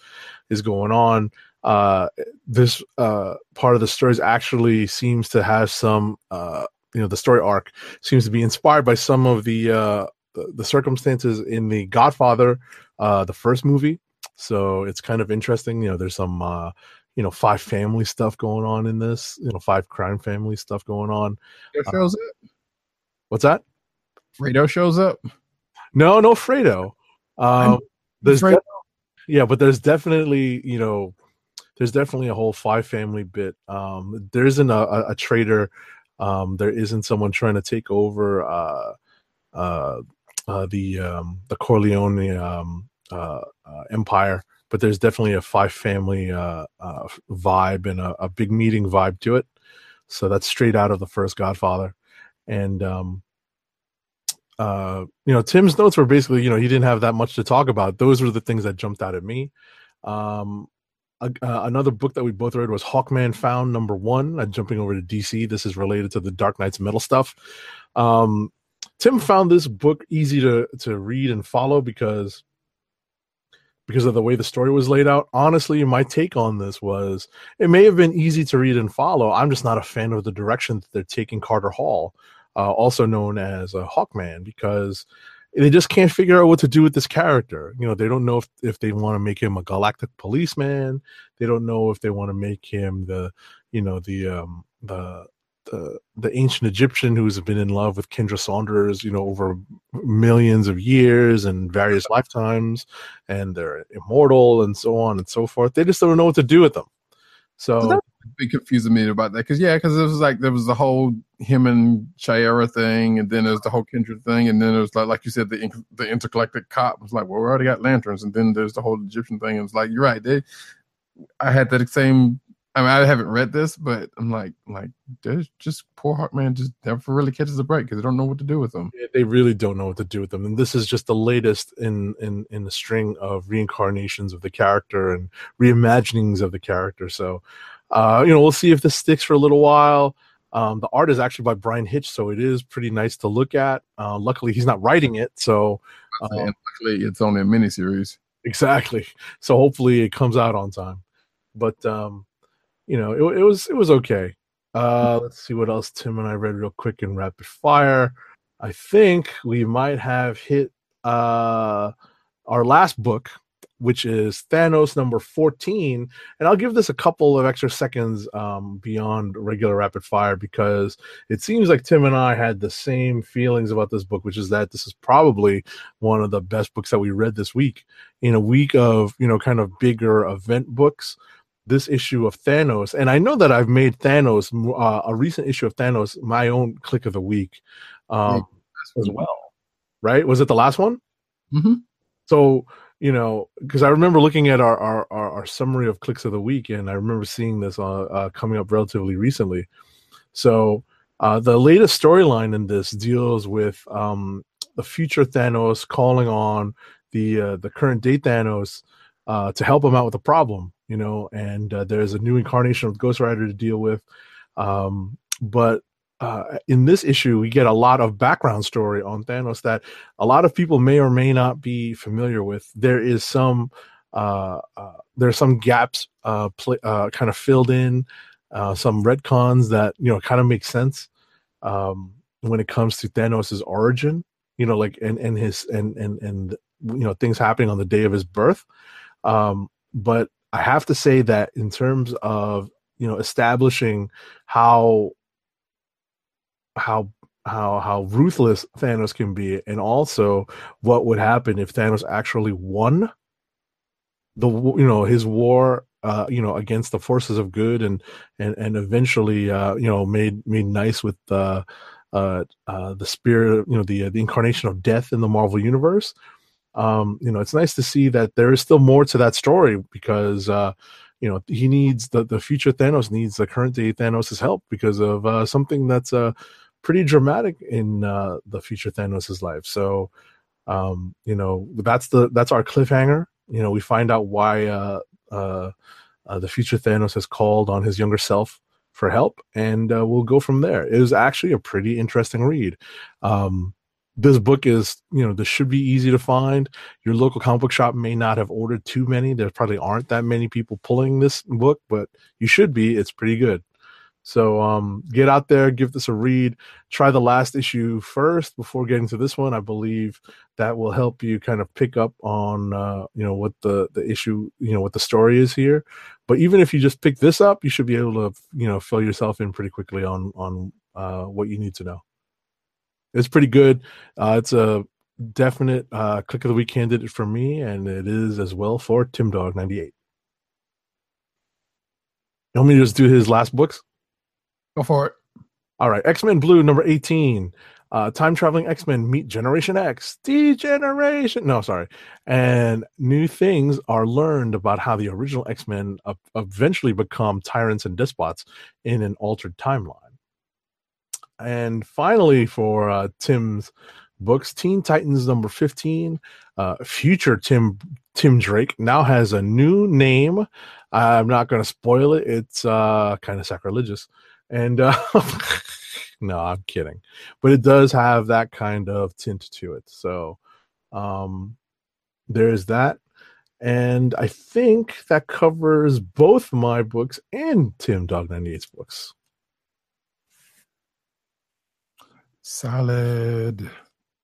is going on. Uh, this uh, part of the stories actually seems to have some. Uh, you know, the story arc seems to be inspired by some of the uh, the circumstances in the Godfather, uh, the first movie. So it's kind of interesting. You know, there's some uh, you know five family stuff going on in this. You know, five crime family stuff going on. It shows up. What's that? Fredo shows up. No, no Fredo. Um, there's Fredo. def- yeah, but there's definitely you know there's definitely a whole five family bit. Um, there isn't a, a, a traitor. Um, there isn't someone trying to take over uh, uh, uh, the um, the Corleone um, uh, uh, empire, but there's definitely a five family uh, uh, vibe and a, a big meeting vibe to it. So that's straight out of the first Godfather, and um, uh, you know, Tim's notes were basically, you know, he didn't have that much to talk about. Those were the things that jumped out at me. Um, uh, another book that we both read was Hawkman Found number one. Uh, jumping over to DC, this is related to the Dark Nights: Metal stuff. Um, Tim found this book easy to to read and follow because because of the way the story was laid out. Honestly, my take on this was it may have been easy to read and follow. I'm just not a fan of the direction that they're taking Carter Hall, uh, also known as a Hawkman, because they just can't figure out what to do with this character. You know, they don't know if, if they want to make him a galactic policeman. They don't know if they want to make him the, you know, the um the the the ancient Egyptian who's been in love with Kendra Saunders, you know, over millions of years and various lifetimes, and they're immortal and so on and so forth. They just don't know what to do with them. So that be confusing me about that because yeah, because it was like there was the whole him and Shiera thing, and then there's the whole Kendra thing, and then there's like like you said the the intergalactic cop was like, well, we already got lanterns, and then there's the whole Egyptian thing, and it's like you're right, they. I had that same. I mean, I haven't read this, but I'm like, like, there's just poor Hawkman just never really catches a break because they don't know what to do with them. they really don't know what to do with them and this is just the latest in in in the string of reincarnations of the character and reimaginings of the character. So uh you know we'll see if this sticks for a little while. Um the art is actually by Bryan Hitch so it is pretty nice to look at. Uh luckily he's not writing it so and luckily, it's only a miniseries. exactly. So hopefully it comes out on time. But um you know it, it was it was okay. Uh let's see what else tim and i read real quick in rapid fire. I think we might have hit uh our last book which is thanos number 14 and i'll give this a couple of extra seconds um beyond regular rapid fire because it seems like tim and i had the same feelings about this book which is that this is probably one of the best books that we read this week. In a week of you know kind of bigger event books this issue of Thanos, and I know that I've made Thanos uh, a recent issue of Thanos my own click of the week um, as well. Right? Was it the last one? Mm-hmm. So you know, because I remember looking at our, our our our summary of clicks of the week, and I remember seeing this uh, uh, coming up relatively recently. So uh, the latest storyline in this deals with um, the future Thanos calling on the uh, the current day Thanos uh, to help him out with a problem, you know, and uh, there's a new incarnation of Ghost Rider to deal with. Um, but uh, in this issue, we get a lot of background story on Thanos that a lot of people may or may not be familiar with. There is some uh, uh, there are some gaps uh, pl- uh, kind of filled in, uh, some retcons that you know kind of make sense um, when it comes to Thanos' origin. You know, like and and his and and and you know things happening on the day of his birth. Um, but I have to say that in terms of you know establishing how how how how ruthless Thanos can be, and also what would happen if Thanos actually won the you know his war uh you know against the forces of good and and and eventually uh you know made made nice with uh uh, uh the spirit you know the the incarnation of death in the Marvel universe um, you know, it's nice to see that there is still more to that story because, uh, you know, he needs the, the future Thanos needs the current day Thanos' help because of uh, something that's uh, pretty dramatic in uh, the future Thanos' life. So, um, you know, that's the that's our cliffhanger. You know, we find out why uh, uh, uh, the future Thanos has called on his younger self for help, and uh, we'll go from there. It was actually a pretty interesting read. Um, this book is you know this should be easy to find. Your local comic book shop may not have ordered too many. There probably aren't that many people pulling this book but you should be. It's pretty good. So um get out there give this a read. Try the last issue first before getting to this one. I believe that will help you kind of pick up on uh you know what the the issue you know what the story is here. But even if you just pick this up you should be able to you know fill yourself in pretty quickly on on uh what you need to know it's pretty good. Uh, it's a definite uh, click of the week candidate for me, and it is as well for Tim Dog ninety eight. You want me to just do his last books? Go for it. All right, X Men Blue number eighteen. Uh, time traveling X Men meet Generation X, degeneration. No, sorry, and new things are learned about how the original X Men uh, eventually become tyrants and despots in an altered timeline. And finally, for uh, Tim's books. Teen Titans number 15. Uh, future Tim Tim Drake now has a new name. I'm not going to spoil it. It's uh, kind of sacrilegious. And uh, no, I'm kidding. But it does have that kind of tint to it. So um, there's that. And I think that covers both my books and Tim Dog 98's books. Solid.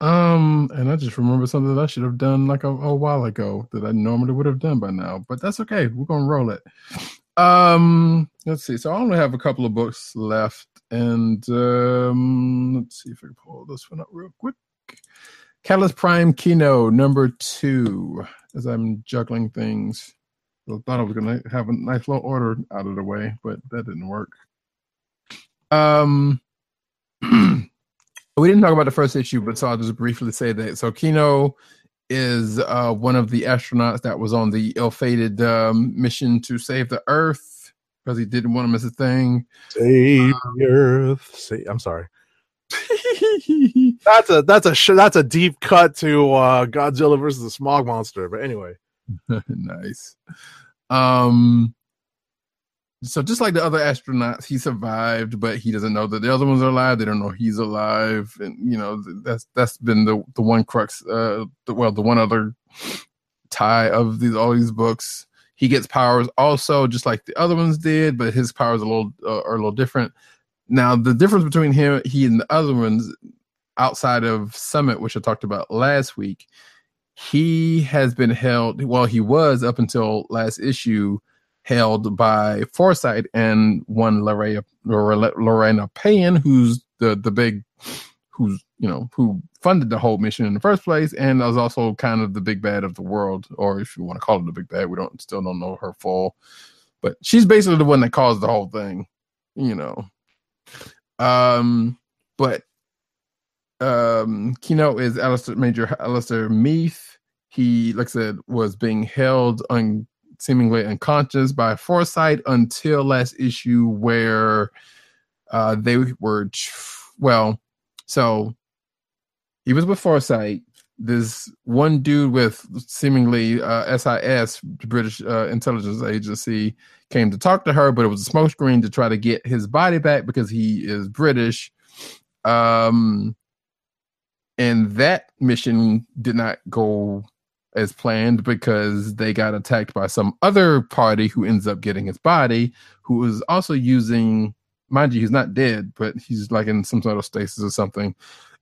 Um, and I just remember something that I should have done like a, a while ago that I normally would have done by now, but that's okay. We're gonna roll it. Um, let's see. So I only have a couple of books left, and um, let's see if I can pull this one up real quick. Catalyst Prime Kino number two. As I'm juggling things, I thought I was gonna have a nice little order out of the way, but that didn't work. Um. we didn't talk about the first issue, but so I'll just briefly say that. So Kino is uh, one of the astronauts that was on the ill-fated um, mission to save the Earth because he didn't want to miss a thing. Save the Earth. I'm sorry. That's a that's a sh- that's a deep cut to uh, Godzilla versus the Smog Monster. But anyway, nice. Um, so just like the other astronauts, he survived, but he doesn't know that the other ones are alive. They don't know he's alive, and you know that's that's been the the one crux. Uh, the, well, the one other tie of these all these books. He gets powers also, just like the other ones did, but his powers are a little uh, are a little different. Now, the difference between him, he, and the other ones, outside of Summit, which I talked about last week, he has been held. Well, he was up until last issue held by Foresight and one Lorena, Lorena Payne, who's the the big, who's you know who funded the whole mission in the first place, and was also kind of the big bad of the world, or if you want to call it the big bad, we don't still don't know her full, but she's basically the one that caused the whole thing, you know. Um, but um, Kino is Alistair Major Alistair Meath. He, like I said, was being held on seemingly unconscious by Foresight until last issue, where uh, they were well. So he was with Foresight. This one dude with seemingly uh, SIS, British uh, intelligence agency, came to talk to her, but it was a smokescreen to try to get his body back because he is British. Um, and that mission did not go as planned because they got attacked by some other party who ends up getting his body, who is also using, mind you, he's not dead, but he's like in some sort of stasis or something.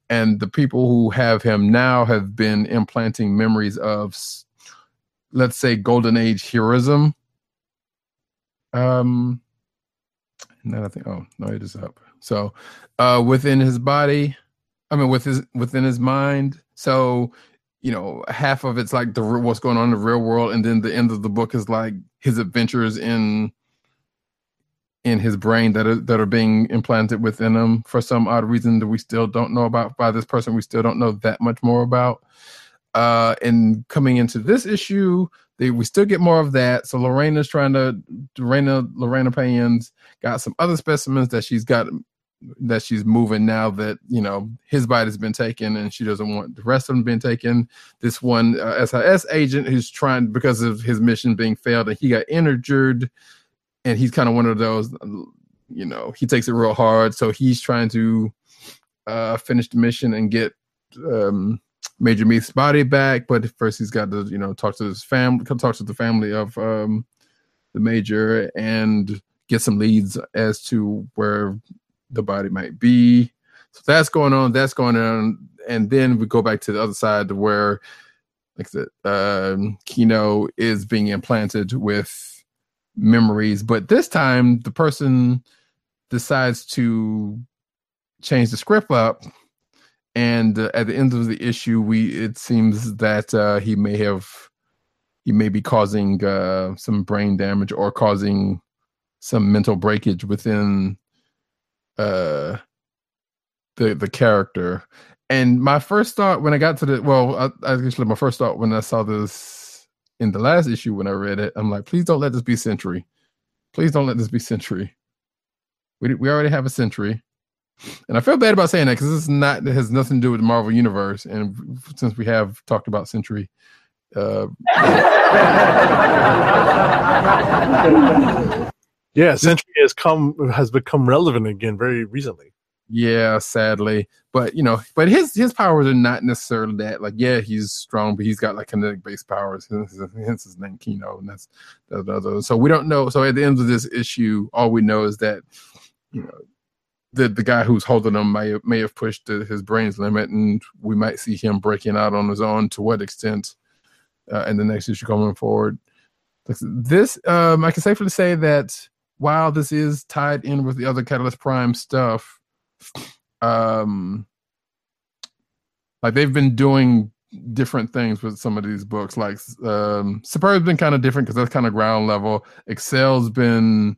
And the people who have him now have been implanting memories of, let's say, golden age heroism. Um, now I think, oh no, it is up. So, uh, within his body, I mean, with his within his mind. So you know, half of it's like the what's going on in the real world, and then the end of the book is like his adventures in in his brain that are that are being implanted within him for some odd reason that we still don't know about by this person. We still don't know that much more about. Uh, and coming into this issue, they we still get more of that. So Lorena's trying to Lorena Lorena Payne's got some other specimens that she's got that she's moving now that you know his body's been taken and she doesn't want the rest of them being taken. This one uh, SIS agent who's trying because of his mission being failed and he got injured, and he's kind of one of those, you know, he takes it real hard. So he's trying to uh, finish the mission and get um, Major Meath's body back, but first he's got to you know talk to his family, talk to the family of um, the major and get some leads as to where the body might be. So that's going on. That's going on, and then we go back to the other side where, like I said, um, Kino is being implanted with memories, but this time the person decides to change the script up and uh, at the end of the issue we it seems that uh, he may have he may be causing uh, some brain damage or causing some mental breakage within uh the the character. And my first thought when I got to the well, I, actually my first thought when I saw this in the last issue when I read it, I'm like, please don't let this be Sentry. Please don't let this be Sentry. We we already have a Sentry, And I feel bad about saying that because is not it has nothing to do with the Marvel universe. And since we have talked about Sentry, uh, Yeah, Sentry has come has become relevant again very recently. yeah, sadly, but you know, but his his powers are not necessarily that. Like, yeah, he's strong, but he's got like kinetic based powers. Hence, hence his name Kino, and that's the other. So we don't know. So at the end of this issue, all we know is that you know the the guy who's holding him may have, may have pushed the, his brain's limit, and we might see him breaking out on his own. To what extent? Uh, in the next issue coming forward, this um, I can safely say that while this is tied in with the other Catalyst Prime stuff, um, like they've been doing different things with some of these books. Like um, Superb's been kind of different because that's kind of ground level. Accell's been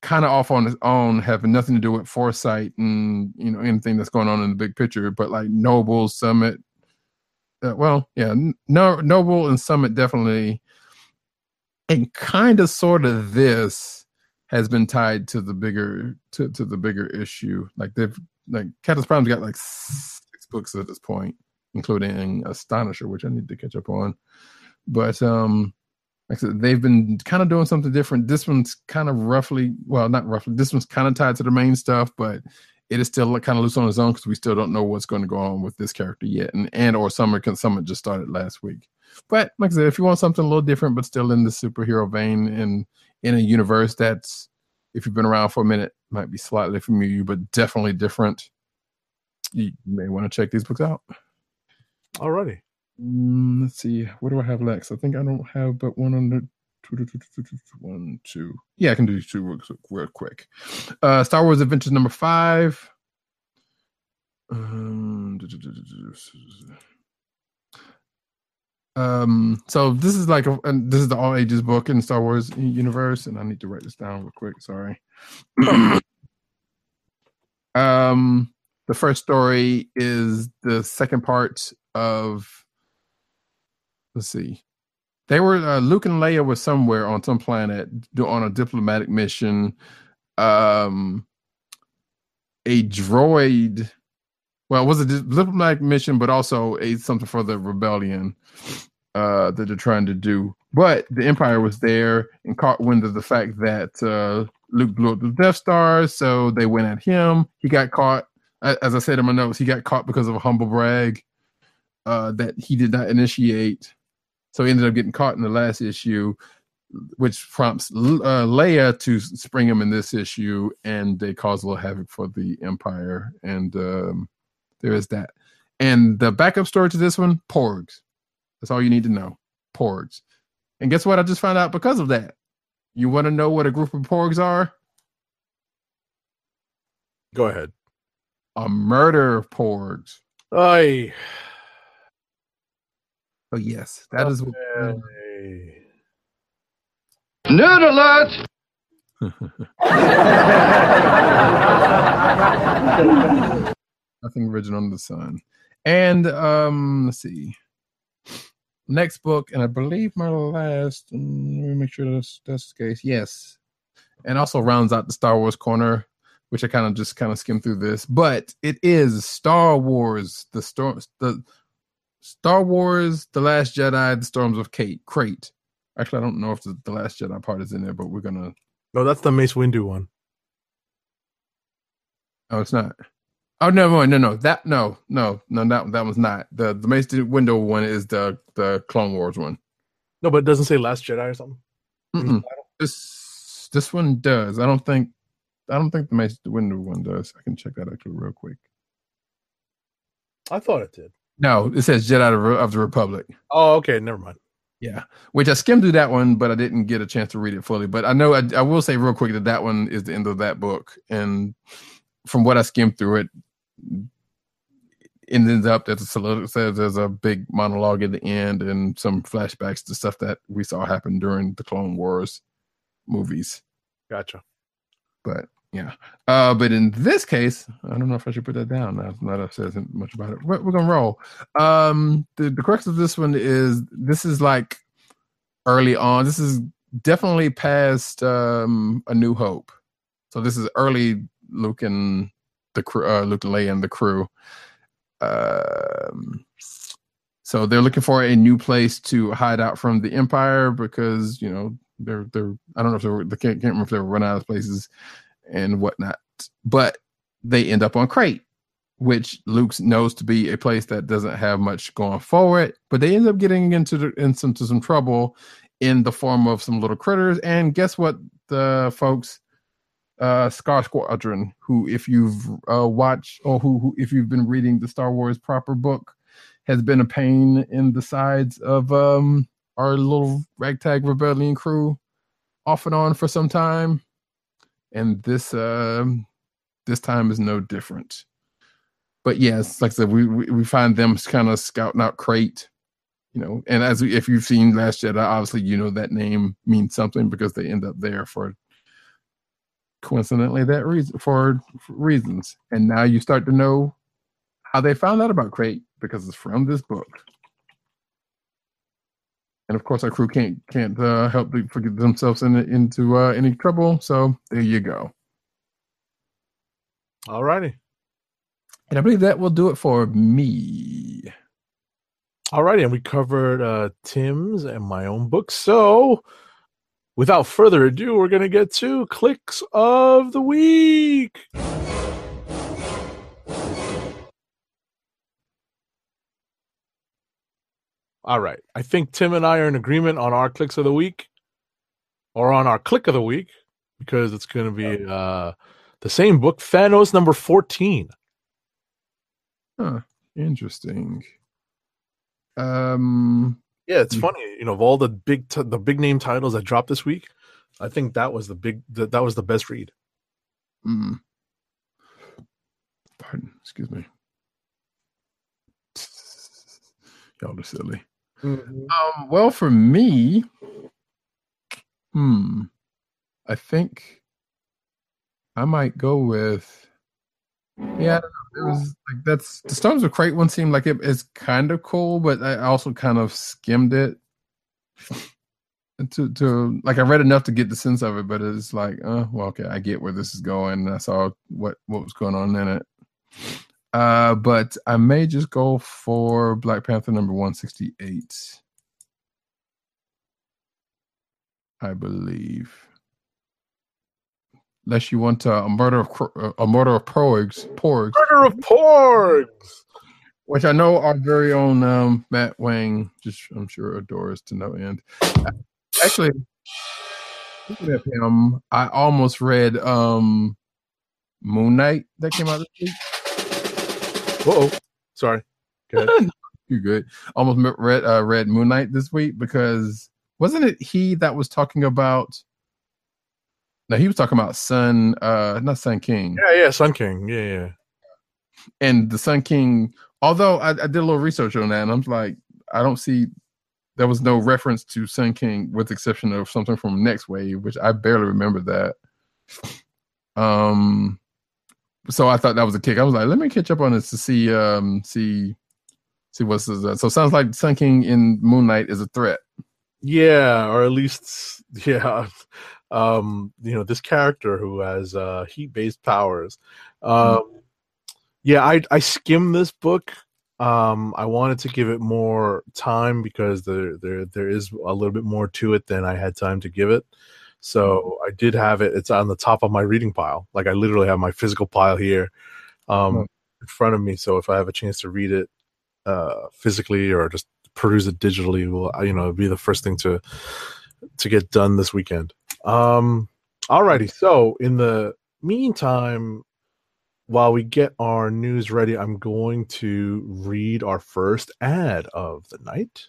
kind of off on its own, having nothing to do with foresight and you know anything that's going on in the big picture. But like Noble, Summit, uh, well, yeah, no, Noble and Summit definitely, and kind of sort of this has been tied to the bigger to, to the bigger issue. Like they've like Catalyst Prime's got like six books at this point, including Astonisher, which I need to catch up on. But um like I said, they've been kind of doing something different. This one's kind of roughly, well, not roughly. This one's kind of tied to the main stuff, but it is still kind of loose on its own because we still don't know what's going to go on with this character yet. And and or Summer can Summit just started last week. But like I said, if you want something a little different but still in the superhero vein and in a universe that's if you've been around for a minute might be slightly familiar but definitely different, you may want to check these books out. Alrighty. Mm, let's see. What do I have next? I think I don't have but one on the one, two. Yeah, I can do two real, real quick. Uh, Star Wars Adventures number five. Um, um, so this is like a, this is the all ages book in Star Wars universe, and I need to write this down real quick. Sorry. um, the first story is the second part of let's see. They were uh, Luke and Leia were somewhere on some planet on a diplomatic mission. Um, a droid, well, it was a di- diplomatic mission, but also a something for the rebellion uh, that they're trying to do. But the Empire was there and caught wind of the fact that uh, Luke blew up the Death Star, so they went at him. He got caught, as I said in my notes, he got caught because of a humble brag uh, that he did not initiate. So he ended up getting caught in the last issue, which prompts uh, Leia to spring him in this issue, and they cause a little havoc for the Empire. And um, there is that. And the backup story to this one, Porgs. That's all you need to know. Porgs. And guess what? I just found out because of that. You want to know what a group of Porgs are? Go ahead. A murder of Porgs. Aye. Oh yes, that is what. Okay. Nerd alert! Nothing original under the sun. And um, let's see. Next book, and I believe my last. mm, Let me make sure that's that's the case. Yes, and also rounds out the Star Wars corner, which I kind of just kind of skimmed through this, but it is Star Wars: the storm, the Star Wars: The Last Jedi: The Storms of Kate. Crait. Actually, I don't know if the, the Last Jedi part is in there, but we're gonna. No, that's the Mace Windu one. Oh, it's not. Oh no, no, no, no. That no, no, no. That that was not the the Mace Windu one. Is the the Clone Wars one. No, but it doesn't say Last Jedi or something. Mm-mm. This this one does. I don't think. I don't think the Mace Windu one does. I can check that actually real quick. I thought it did. No, it says Jedi of, of the Republic. Oh, okay. Never mind. Yeah, which I skimmed through that one, but I didn't get a chance to read it fully. But I know I, I will say real quick that that one is the end of that book, and from what I skimmed through it, ends up that it says there's a big monologue at the end and some flashbacks to stuff that we saw happen during the Clone Wars movies. Gotcha. But yeah, uh, but in this case, I don't know if I should put that down. Now, now that I've said much about it, we're, we're gonna roll. Um, the the crux of this one is this is like early on. This is definitely past um, A New Hope. So this is early Luke and the crew, uh, Luke and Leia and the crew. Um, so they're looking for a new place to hide out from the Empire because you know they're they're I don't know if they were they can't, can't remember if they're running out of places and whatnot, but they end up on Crait, which Luke knows to be a place that doesn't have much going forward. But they end up getting into the, into some trouble in the form of some little critters. And guess what, the folks, uh, Scar Squadron, who if you've uh, watched or who, who if you've been reading the Star Wars proper book, has been a pain in the sides of um our little ragtag rebellion crew off and on for some time. And this um this time is no different. But yes like i said we we, we find them kind of scouting out Crait you know. And as we, if you've seen last jedi obviously you know that name means something because they end up there for coincidentally that reason for, reasons and now you start to know how they found out about Crait because it's from this book and of course our crew can't can't uh, help to forget themselves in, into uh, any trouble so there you go All righty. and i believe that will do it for me All righty. And we covered uh, Tim's and my own book. So without further ado, we're going to get to clicks of the week. All right. I think Tim and I are in agreement on our clicks of the week or on our click of the week because it's going to be uh, the same book, Thanos number 14. huh interesting um Yeah, it's Mm. funny. You know, of all the big t- the big name titles that dropped this week, I think that was the big that, that was the best read. mm. pardon excuse me y'all are silly Um, well, for me, hmm, I think I might go with. Yeah. It was like that's the Stones of Crait one seemed like it is kind of cool, but I also kind of skimmed it to to like I read enough to get the sense of it, but it's like, uh, well, okay, I get where this is going. I saw what what was going on in it. Uh, but I may just go for Black Panther number 168. I believe. Unless you want uh, a murder of a murder of porgs, porgs, Murder of Porgs. which I know our very own um, Matt Wang, just I'm sure adores to no end. Actually, speaking of him, I almost read um, Moon Knight that came out this week. Oh, sorry. Good. You're good. Almost read uh, read Moon Knight this week because wasn't it he that was talking about? No, he was talking about Sun, uh, not Sun King, Yeah, yeah, Sun King. Yeah, yeah. and the Sun King. Although I, I did a little research on that, and I'm like, I don't see there was no reference to Sun King, with the exception of something from Next Wave, which I barely remember that. Um, so I thought that was a kick. I was like, let me catch up on this to see, um, see, see what's this. Uh, so sounds like Sun King in Moon Knight is a threat. Yeah, or at least yeah. Um, you know, this character who has uh heat based powers. Um yeah, I I skimmed this book. Um I wanted to give it more time because there there there is a little bit more to it than I had time to give it. So I did have it. It's on the top of my reading pile. Like I literally have my physical pile here um Right. in front of me. So if I have a chance to read it uh physically or just peruse it digitally will you know be the first thing to to get done this weekend. Um alrighty so in the meantime while we get our news ready i'm going to read our first ad of the night.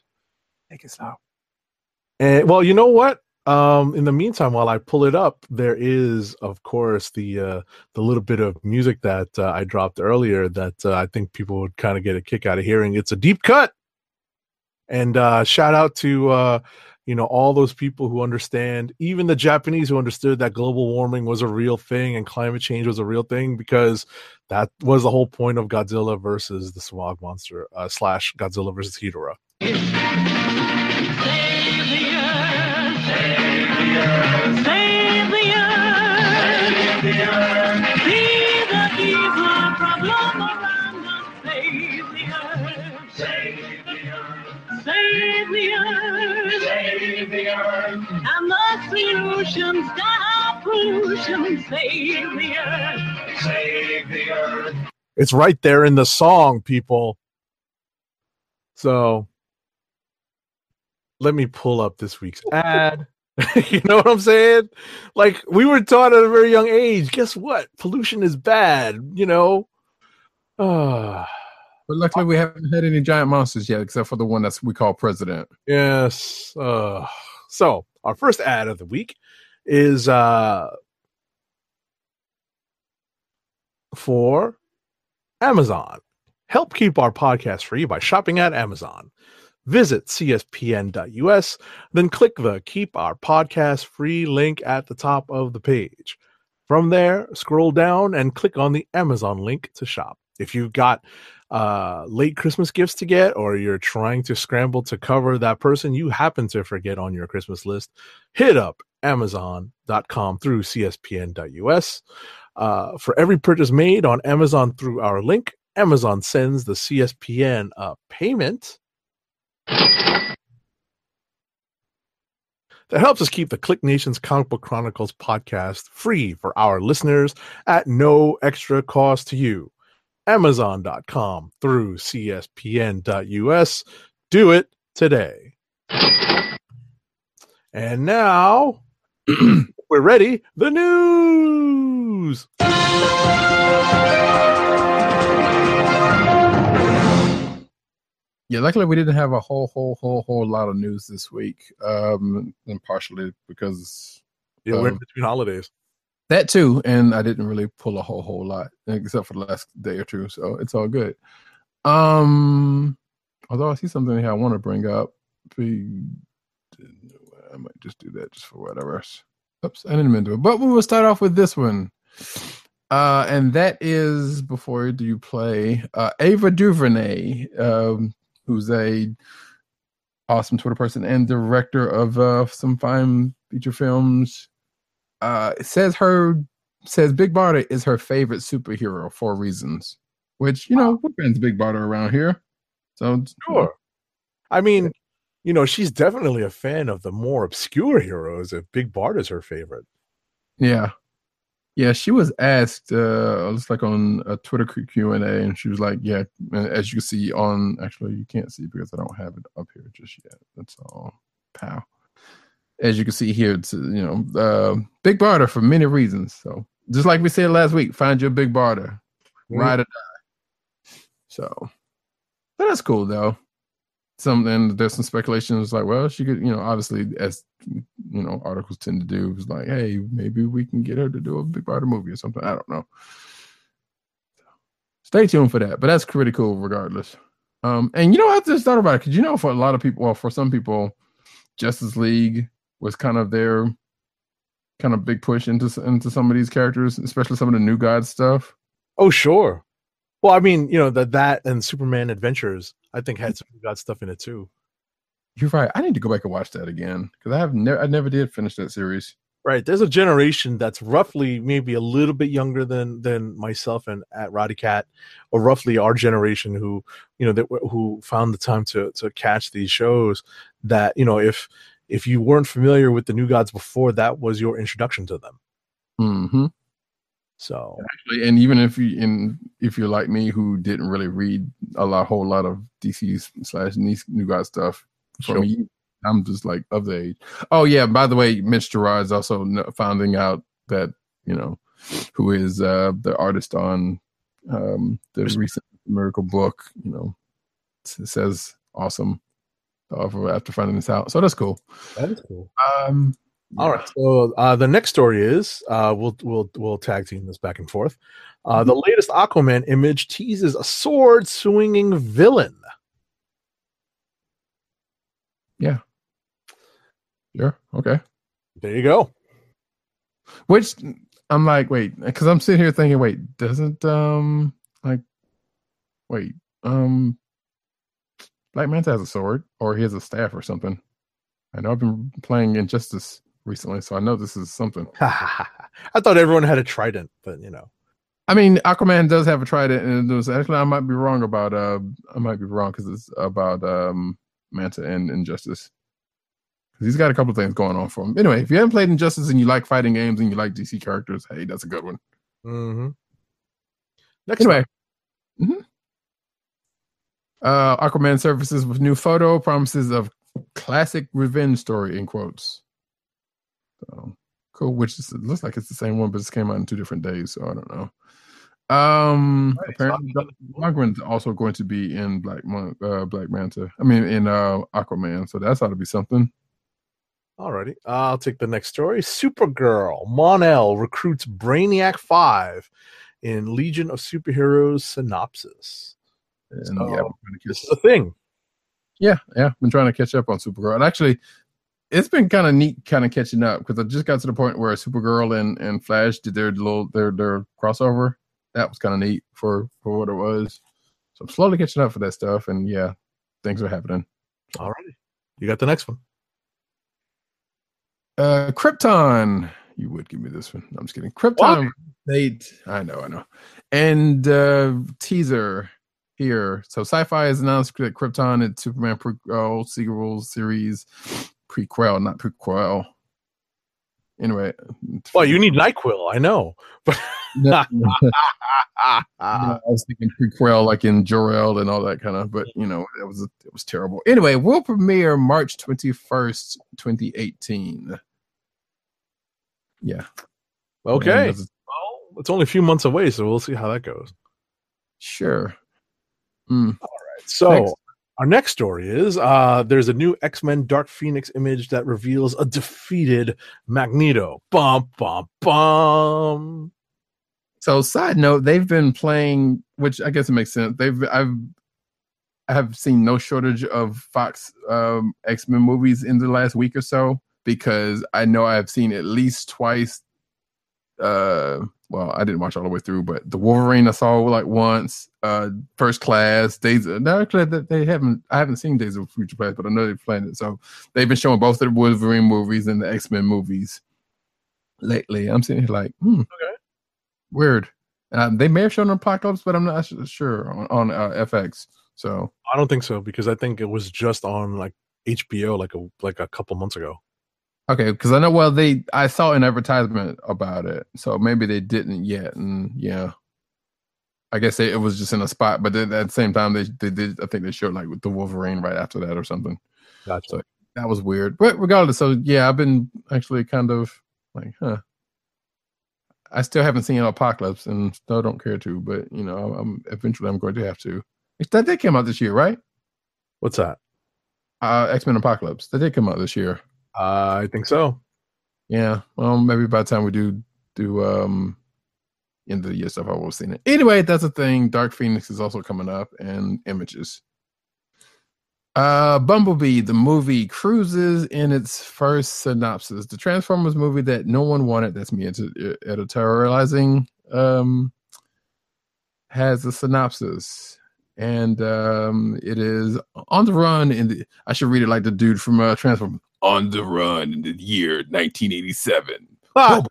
Take it slow. and well you know what? Um in the meantime while i pull it up there is of course the uh the little bit of music that uh, i dropped earlier that uh, i think people would kind of get a kick out of hearing. It's a deep cut! And uh shout out to uh you know all those people who understand even the japanese who understood that global warming was a real thing and climate change was a real thing because that was the whole point of godzilla versus the smog monster uh, slash godzilla versus Hedorah. Be the evil the earth. I'm the solution, stop pollution, save the earth. Save the earth. It's right there in the song, people. So let me pull up this week's ad. you know what I'm saying? Like we were taught at a very young age. Guess what? Pollution is bad. You know. Ah, But luckily, we haven't had any giant monsters yet, except for the one that's we call President. yes. Uh, so our first ad of the week is uh for Amazon. Help keep our podcast free by shopping at Amazon. Visit cspn.us, then click the Keep Our Podcast Free link at the top of the page. From there, scroll down and click on the Amazon link to shop. If you've got uh, late Christmas gifts to get, or you're trying to scramble to cover that person you happen to forget on your Christmas list, hit up Amazon.com through CSPN.us. Uh, for every purchase made on Amazon through our link, Amazon sends the CSPN a payment that helps us keep the Click Nations Comic Book Chronicles podcast free for our listeners at no extra cost to you. Amazon.com through CSPN.us. Do it today. And now we're ready. The news. Yeah, luckily we didn't have a whole, whole, whole, whole lot of news this week, um, and partially because Yeah, we're in Um, between holidays. That too, and I didn't really pull a whole, whole lot except for the last day or two, so it's all good. Um, although I see something here I want to bring up, I might just do that just for whatever. Oops, I didn't mean to, but we will start off with this one. Uh, and that is before do you play uh, Ava DuVernay, um, who's a awesome Twitter person and director of uh, some fine feature films. Uh, it says her says Big Barda is her favorite superhero for reasons, which you know we're fans of Big Barda around here. So Sure. I mean, you know, she's definitely a fan of the more obscure heroes if Big Bart is her favorite. Yeah. Yeah, she was asked, uh, it's like on a Twitter Q and A, and she was like, "Yeah." and As you can see on, actually, you can't see because I don't have it up here just yet. That's all. Pow. As you can see here, it's you know, uh, big Barda for many reasons. So just like we said last week, find your big Barda, ride or die. So, but that's cool though. Something there's some speculation. It's like, well, she could, you know, obviously as you know, articles tend to do is like, hey, maybe we can get her to do a Big Barda movie or something. I don't know. Stay tuned for that. But that's pretty cool regardless. Um, and you know, I just thought about it because you know, for a lot of people, well, for some people, Justice League was kind of their kind of big push into into some of these characters, especially some of the new God stuff. Oh, sure. Well, I mean, you know, that that and Superman Adventures, I think had some God stuff in it too. You're right. I need to go back and watch that again because I have never, I never did finish that series. Right. There's a generation that's roughly maybe a little bit younger than than myself and at Roddykat, or roughly our generation who, you know, that who found the time to to catch these shows. That you know, if if you weren't familiar with the New Gods before, that was your introduction to them. Mm-hmm. So Actually, and even if you in if you're like me who didn't really read a lot, whole lot of DC slash New God stuff, for Sure. me, I'm just like of the age. Oh yeah, by the way, Mitch is also finding out that you know who is uh the artist on um the recent Miracle book. You know, it says awesome after finding this out. So that's cool. that is cool. Um, All right. So uh, the next story is uh, we'll we'll we'll tag team this back and forth. Uh, the latest Aquaman image teases a sword swinging villain. Yeah. Sure. Okay. There you go. Which I'm like, wait, because I'm sitting here thinking, wait, doesn't um like, wait, um, Black Manta has a sword or he has a staff or something. I know I've been playing Injustice recently, so I know this is something. I thought everyone had a trident, but you know. I mean, Aquaman does have a trident, and it was actually I might be wrong about uh I might be wrong because it's about um Manta and Injustice. because He's got a couple of things going on for him. Anyway, if you haven't played Injustice and you like fighting games and you like DC characters, hey, that's a good one. Mm-hmm. Next Anyway. mhm. Uh, Aquaman surfaces with new photo promises of classic revenge story in quotes. So cool, which is, it looks like it's the same one, but it came out in two different days, so I don't know. Um, Right, apparently, so- also going to be in Black Mon- uh, Black Manta. I mean, in uh, Aquaman, so that's ought to be something. Alrighty, I'll take the next story. Supergirl Mon-El recruits Brainiac Five in Legion of Superheroes synopsis. And So, yeah, This is a thing. Yeah, yeah. Been trying to catch up on Supergirl. And actually, it's been kind of neat, kind of catching up because I just got to the point where Supergirl and, and Flash did their little their their crossover. That was kind of neat for for what it was. So I'm slowly catching up for that stuff, and yeah, things are happening. All right, you got the next one. Uh, Krypton. You would give me this one. I'm just kidding. Krypton. Date. I know, I know. And uh teaser here. So Syfy has announced that Krypton and Superman prequel uh, sequel series prequel, not prequel. Anyway, Well, you need Nyquil, I know. But No, no, I was thinking prequel like in Jor-El and all that kind of, but you know, it was it was terrible. Anyway, will premiere March 21st, 2018. Yeah. okay. Well, it's only a few months away, so we'll see how that goes. Sure. Mm. So Next. our next story is uh there's a new X-Men Dark Phoenix image that reveals a defeated Magneto. Bum bum bum. So, side note, they've been playing, which I guess it makes sense. They've I've I have seen no shortage of Fox um, X Men movies in the last week or so because I know I've seen at least twice. Uh, well, I didn't watch all the way through, but the Wolverine I saw like once. Uh, First Class, Days. No, actually, that they haven't. I haven't seen Days of Future Past, but I know they've played it. So they've been showing both of the Wolverine movies and the X Men movies lately. I'm sitting here like, hmm, weird. Uh, they may have shown Apocalypse, but I'm not sure on, on uh, FX. So I don't think so because I think it was just on like HBO like a like a couple months ago. Okay, because I know well they I saw an advertisement about it, so maybe they didn't yet, and yeah, I guess they, it was just in a spot. But then at the same time, they they did I think they showed like with the Wolverine right after that or something. Gotcha. So that was weird. But regardless, so yeah, I've been actually kind of like, huh. I still haven't seen Apocalypse and still don't care to, but you know, I'm eventually I'm going to have to. That did came out this year, right? What's that? Uh X Men Apocalypse. That did come out this year. I think so. Yeah. Well, maybe by the time we do do um end of the year stuff, I will have seen it. Anyway, that's a thing. Dark Phoenix is also coming up and images. Uh Bumblebee, the movie, cruises in its first synopsis. The Transformers movie that no one wanted, that's me edit- editorializing, um has a synopsis. And um it is on the run in the I should read it like the dude from uh Transformers. On the run in the year 1987 Ah,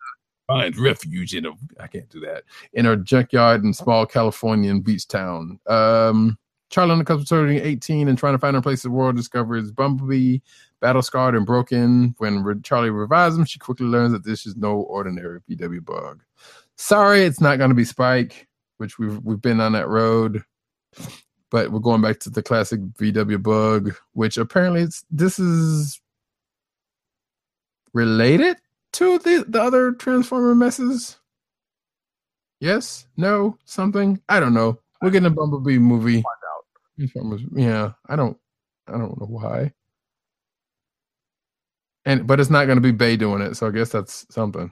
finds refuge in a I can't do that in a junkyard in small Californian beach town. Um, Charlie on the cusp of turning 18 and trying to find her place in the world discovers Bumblebee battle scarred and broken. When Re- Charlie revives him, she quickly learns that this is no ordinary VW bug. Sorry, it's not going to be Spike, which we've we've been on that road. But we're going back to the classic VW bug, which apparently it's this is related to the, the other Transformer messes? Yes? No? Something? I don't know. We're getting a Bumblebee movie. Transformers. Yeah, I don't I don't know why. And but it's not gonna be Bay doing it, so I guess that's something.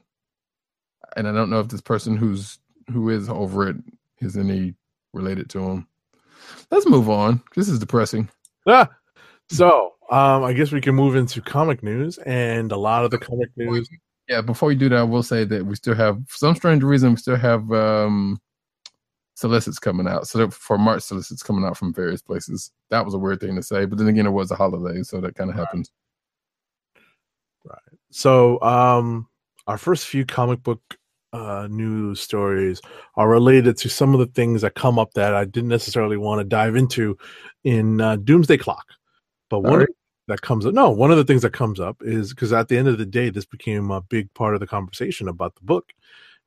And I don't know if this person who's who is over it is any related to him. Let's move on. This is depressing. ah. So, um, I guess we can move into comic news, and a lot of the comic news. Yeah, before you do that, I will say that we still have for some strange reason we still have um solicits coming out. So for March solicits coming out from various places. That was a weird thing to say, but then again it was a holiday, so that kind of happened. Right. So, um, our first few comic book uh, news stories are related to some of the things that come up that I didn't necessarily want to dive into in uh, Doomsday Clock. But one, that comes up. No, one of the things that comes up is because at the end of the day, this became a big part of the conversation about the book.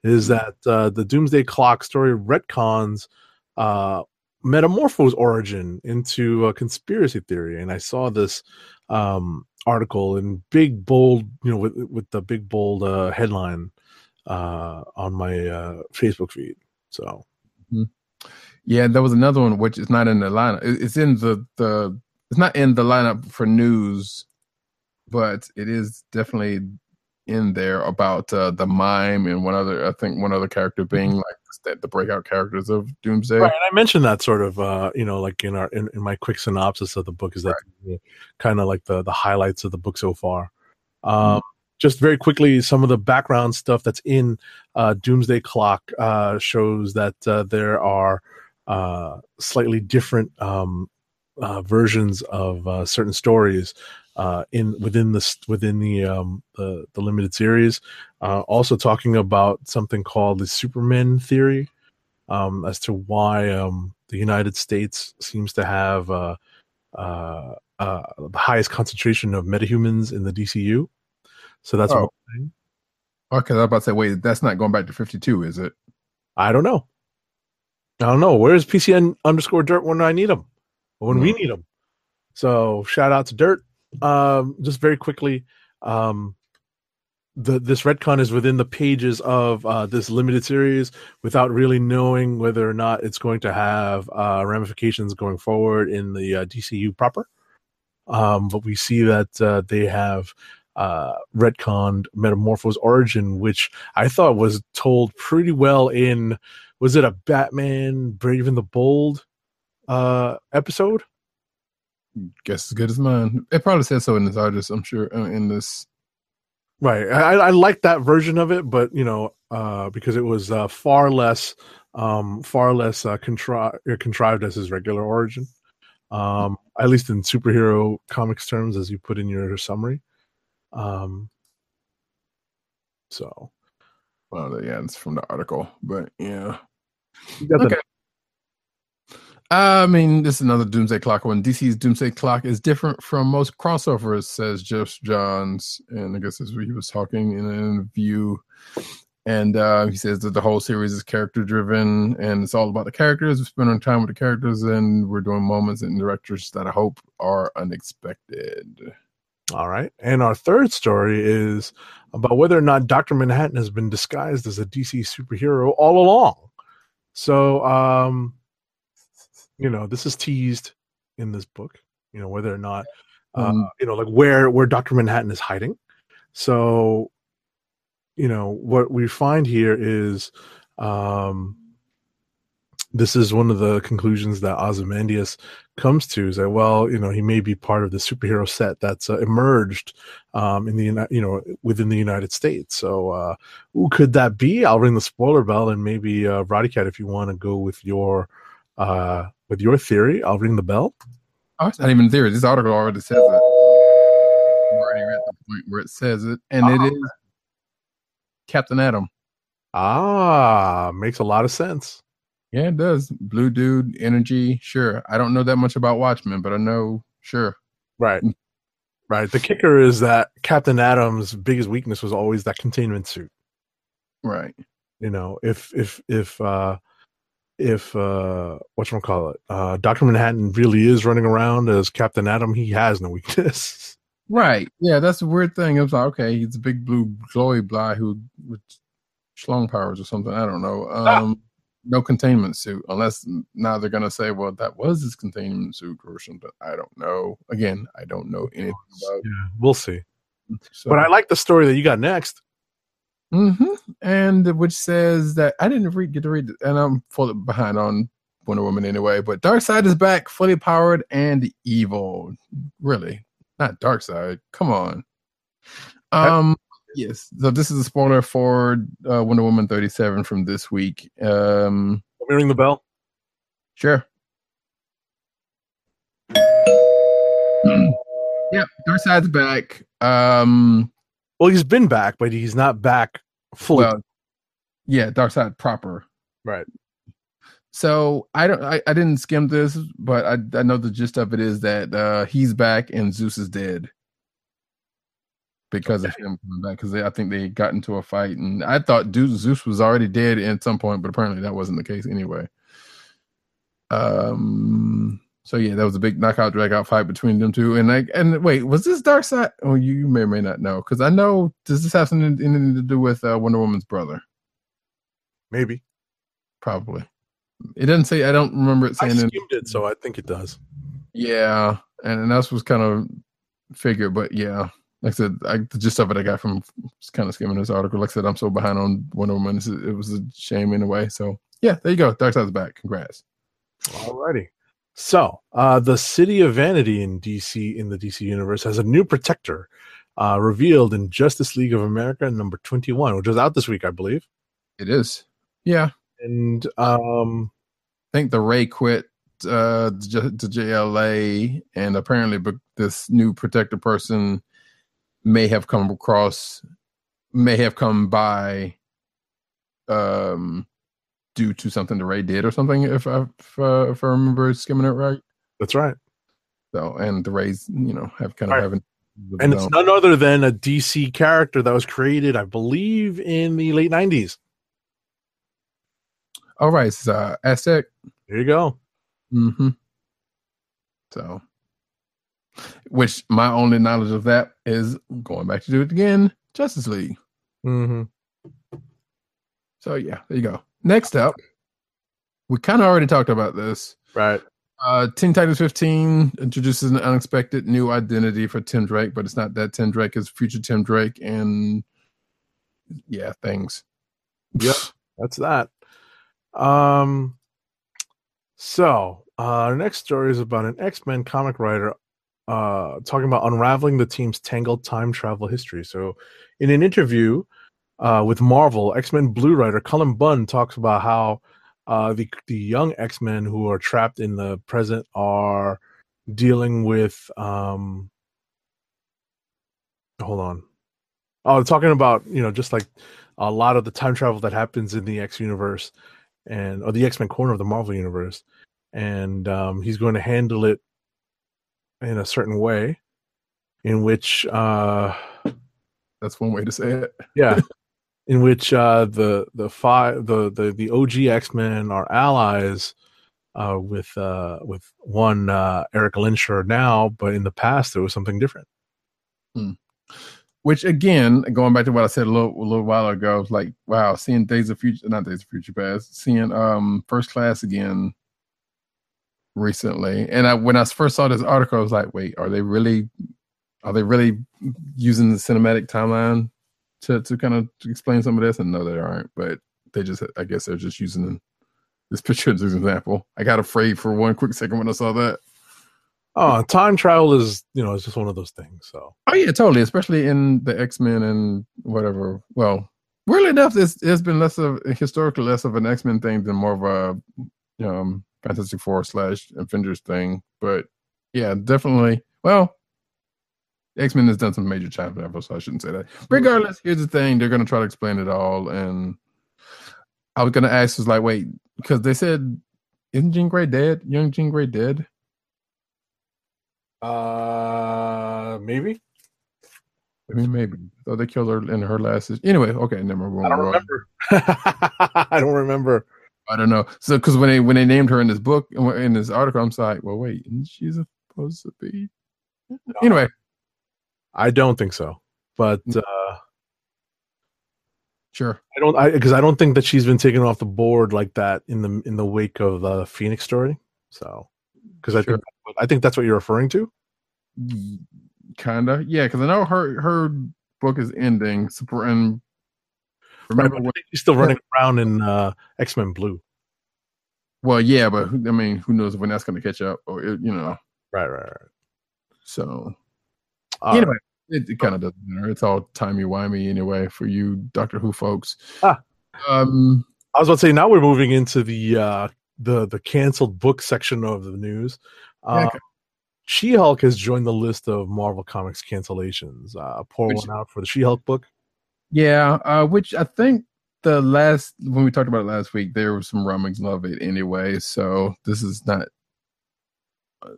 Is that uh, the Doomsday Clock story retcons uh, Metamorpho's origin into a conspiracy theory? And I saw this um, article in big bold, you know, with with the big bold uh, headline uh, on my uh, Facebook feed. So Yeah, there was another one which is not in the lineup. It- It's in the the. It's not in the lineup for news, but it is definitely in there about uh, the mime and one other. I think one other character being like the, the breakout characters of Doomsday. Right, and I mentioned that sort of, uh, you know, like in our in, in my quick synopsis of the book is that kind of like the the highlights of the book so far. Um, Just very quickly, some of the background stuff that's in uh, Doomsday Clock uh, shows that uh, there are uh, slightly different um, uh, versions of uh, certain stories uh, in within the within the um, the, the limited series. Uh, also talking about something called the Superman theory um, as to why um, the United States seems to have uh, uh, uh, the highest concentration of metahumans in the DCU. So that's Oh. one thing. Okay, I was about to say, wait, that's not going back to fifty two, is it? I don't know. I don't know. Where's PCN underscore dirt when I need them? When we need them. So shout out to Dirt. Um, just very quickly, um, the this retcon is within the pages of uh, this limited series without really knowing whether or not it's going to have uh, ramifications going forward in the uh, DCU proper. Um, but we see that uh, they have uh, retconned Metamorpho's origin, which I thought was told pretty well in was it a Batman Brave and the Bold uh, episode? Guess as good as mine. It probably says so in this artist, I'm sure. Uh, in this, Right. I, I like that version of it, but you know, uh, because it was uh, far less, um, far less uh, contri- uh, contrived as his regular origin. Um, at least in superhero comics terms, as you put in your summary. Um, so well, yeah, it's from the article, but yeah. you got the- Okay. I mean, this is another Doomsday Clock one. DC's Doomsday Clock is different from most crossovers, says Geoff Johns. And I guess this is what he was talking in an interview. And uh, he says that the whole series is character driven and it's all about the characters. We're spending time with the characters and we're doing moments and directors that I hope are unexpected. All right. And our third story is about whether or not Dr. Manhattan has been disguised as a DC superhero all along. So, um, you know, this is teased in this book, you know, whether or not, uh, Um, you know, like where, where Dr. Manhattan is hiding. So, you know, what we find here is, um, this is one of the conclusions that Ozymandias comes to is that well you know he may be part of the superhero set that's uh, emerged um in the you know within the united states so uh who could that be i'll ring the spoiler bell and maybe uh Roddykat if you want to go with your uh with your theory i'll ring the bell Oh, it's not even theory. This article already says it. I'm already at the point where it says it. And it is Captain Atom. ah makes a lot of sense Yeah, it does. Blue dude, energy. Sure. I don't know that much about Watchmen, but I know, sure. right right the kicker is that captain atom's biggest weakness was always that containment suit Right. you know if if if uh if uh what you call it uh dr manhattan really is running around as captain atom he has no weakness Right. Yeah, that's a weird thing. it's like, okay, he's a big blue glowy bly who with schlong powers or something. I don't know. Um no containment suit, unless now they're gonna say, well, that was his containment suit or something. I don't know. Again, I don't know anything about yeah we'll see so. but i like the story that you got next hmm And which says that I didn't read, get to read, and I'm fully behind on Wonder Woman anyway. But Darkseid is back, fully powered and evil. Really, not Darkseid. Come on. Um. Yes. So this is a spoiler for uh, Wonder Woman 37 from this week. Um. let me ring the bell Sure. yep. Darkseid's back. Um. Well he's been back but he's not back fully Well, yeah, side proper. right So I don't. I, I didn't skim this, but I I know the gist of it is that uh he's back and Zeus is dead because of him coming back. Because I think they got into a fight, and I thought Zeus was already dead at some point, but apparently that wasn't the case anyway. Um. So yeah, that was a big knockout drag out fight between them two. And like, and wait, was this Darkseid? Oh, you, you may or may not know because I know. Does this have something anything to do with uh, Wonder Woman's brother? Maybe. Probably. It doesn't say. I don't remember it saying. in- skimmed it, so I think it does. Yeah, and, and that's was kind of figured, but yeah, like I said, I, the gist of it I got from kind of skimming this article. Like I said, I'm so behind on Wonder Woman. It was a shame in a way. So yeah, there you go. Darkseid's back. Congrats. Alrighty. So, uh, the city of Vanity in DC, in the DC universe, has a new protector uh, revealed in Justice League of America number 21, which was out this week, I believe. It is. Yeah, And um, I think the Ray quit uh to JLA, and apparently, but this new protector person may have come across, may have come by, um, due to something the Ray did or something. If I if, uh, if I remember skimming it right. that's right. So, and the Rays, you know, have kind of Right. having, And it's none other than a DC character that was created, I believe, in the late 90s. all right. It's uh, Aztec. There you go. Mm-hmm. So, which my only knowledge of that is going back to do it again, Justice League. Mm-hmm. So yeah, there you go. Next up, we kind of already talked about this. Right. Uh, Teen Titans 15 introduces an unexpected new identity for Tim Drake, but it's not that Tim Drake; is future Tim Drake, and yeah, things. Yep. That's that. Um. So, uh, our next story is about an X Men comic writer, uh, talking about unraveling the team's tangled time travel history. So, in an interview, uh, with Marvel, X Men Blue writer Cullen Bunn talks about how, uh, the the young X Men who are trapped in the present are dealing with, um. Hold on. Oh, talking about you know just like a lot of the time travel that happens in the X universe and or the X Men corner of the Marvel universe, and um, he's going to handle it in a certain way, in which uh, That's one way to say it. yeah, in which uh, the the five the the the OG X Men are allies. Uh, with uh, with one uh, Erik Lehnsherr now, but in the past there was something different. Which again, going back to what I said a little a little while ago, it's like wow, seeing Days of Future, not Days of Future Past, seeing um First Class again recently, and I when I first saw this article, I was like, wait, are they really, are they really using the cinematic timeline to to kind of explain some of this? And no, they aren't, but they just, I guess they're just using this picture as an example. I got afraid for one quick second when I saw that. Oh, time travel is you know it's just one of those things. So Oh yeah, totally. Especially in the X Men and whatever. Well, weirdly enough, it's it's been less of historically less of an X Men thing than more of a um Fantastic Four slash Avengers thing. But yeah, definitely. Well, X Men has done some major time travel, so I shouldn't say that. Regardless, here's the thing: they're going to try to explain it all, and I was going to ask, was like, wait, because they said, isn't Jean Grey dead? Young Jean Grey dead? uh, maybe I mean, maybe. So they killed her in her last. Anyway, okay, never mind. I don't remember. I don't remember. I don't know. So because when they when they named her in this book in this article, I'm like, well, wait, isn't she supposed to be? Anyway, I don't think so. But uh, sure. I don't I because I don't think that she's been taken off the board like that in the in the wake of the Phoenix story. So because I Sure. think I think that's what you're referring to. Kinda, yeah. Because I know her her book is ending. And remember, Right, what, she's still running around in uh, X Men Blue. well, yeah, but I mean, who knows when that's going to catch up, or you know? Right, right, right. So All anyway, right. It, it kind of doesn't matter. It's all timey wimey anyway for you Doctor Who folks. Ah. Um, I was about to say now we're moving into the uh, the the canceled book section of the news. Yeah, Uh, okay. She Hulk has joined the list of Marvel Comics cancellations. Uh, pour Which- one out for the She Hulk book. Yeah, uh, which I think the last when we talked about it last week, there was some rumblings of it anyway. So this is not. Uh,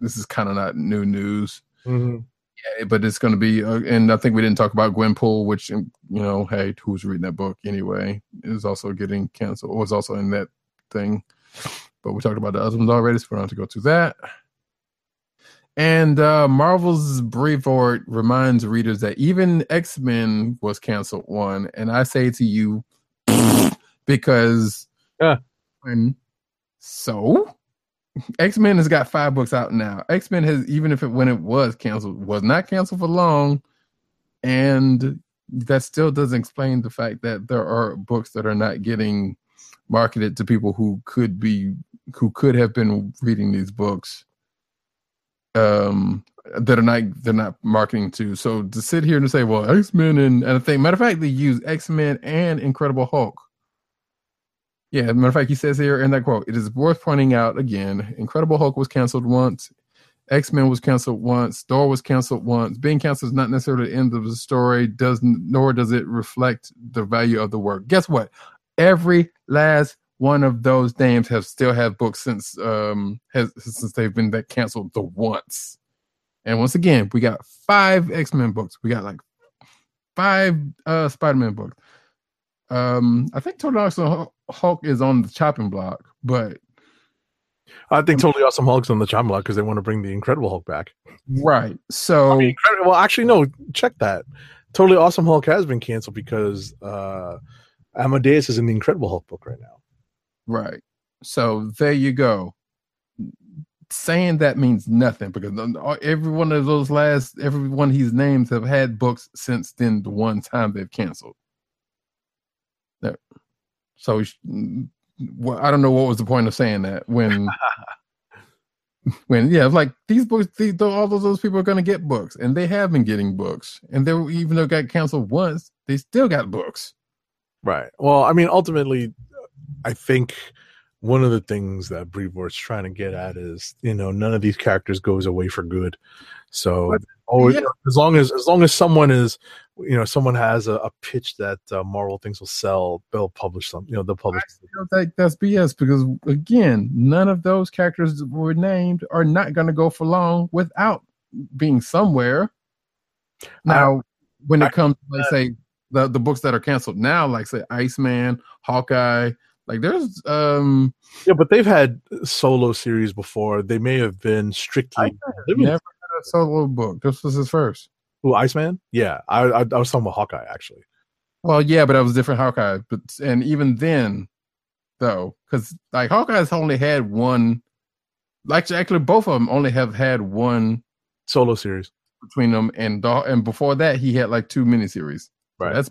this is kind of not new news. Mhm. But it's going to be, uh, and I think we didn't talk about Gwenpool, which you know, hey, who's reading that book anyway? Is also getting canceled. Was also in that thing, but we talked about the other ones already, so we don't have to go through that. And uh Marvel's Brevoort reminds readers that even X Men was canceled one, and I say to you, because Yeah. when so X Men has got five books out now. X Men has even if it when it was canceled was not canceled for long, and that still doesn't explain the fact that there are books that are not getting marketed to people who could be who could have been reading these books um that are not they're not marketing to so to sit here and say well x-men and, and i think matter of fact they use x-men and incredible hulk yeah matter of fact he says here in that quote it is worth pointing out again incredible hulk was canceled once x-men was canceled once thor was canceled once being canceled is not necessarily the end of the story does nor does it reflect the value of the work guess what every last one of those names have still have books since um has since they've been that canceled the once. And once again, we got five X-Men books. We got like five uh Spider-Man books. Um I think Total Awesome Hulk is on the chopping block, but I think totally awesome Hulk's on the chopping block because they want to bring the Incredible Hulk back. right. So I mean, well, actually, no. Check that. Totally awesome Hulk has been canceled because uh, Amadeus is in the Incredible Hulk book right now. Right. So there you go. Saying that means nothing because every one of those last, every one of his names have had books since then. The one time they've canceled. There. So, I don't know what was the point of saying that when, when yeah, like these books, these, all of those people are going to get books, and they have been getting books, and they were, even though it got canceled once, they still got books. Right. Well, I mean, ultimately, I think one of the things that Brevoort's trying to get at is, you know, none of these characters goes away for good. So, But- always, yeah. as long as as long as someone is, you know, someone has a, a pitch that uh, Marvel thinks will sell, they'll publish some. You know, they'll publish. like that's BS because again, none of those characters that were named are not going to go for long without being somewhere. Now, when I- it comes to like say the the books that are canceled now, like say Iceman, Hawkeye, like there's um Yeah, but they've had solo series before. They may have been strictly. Never had a solo book. This was his first. Who Iceman? Yeah, I, I I was talking about Hawkeye actually. Well, yeah, but it was different Hawkeye. But and even then, though, because like Hawkeye's only had one. Like actually, both of them only have had one Solo series. between them and and before that he had like two miniseries. So Right. That's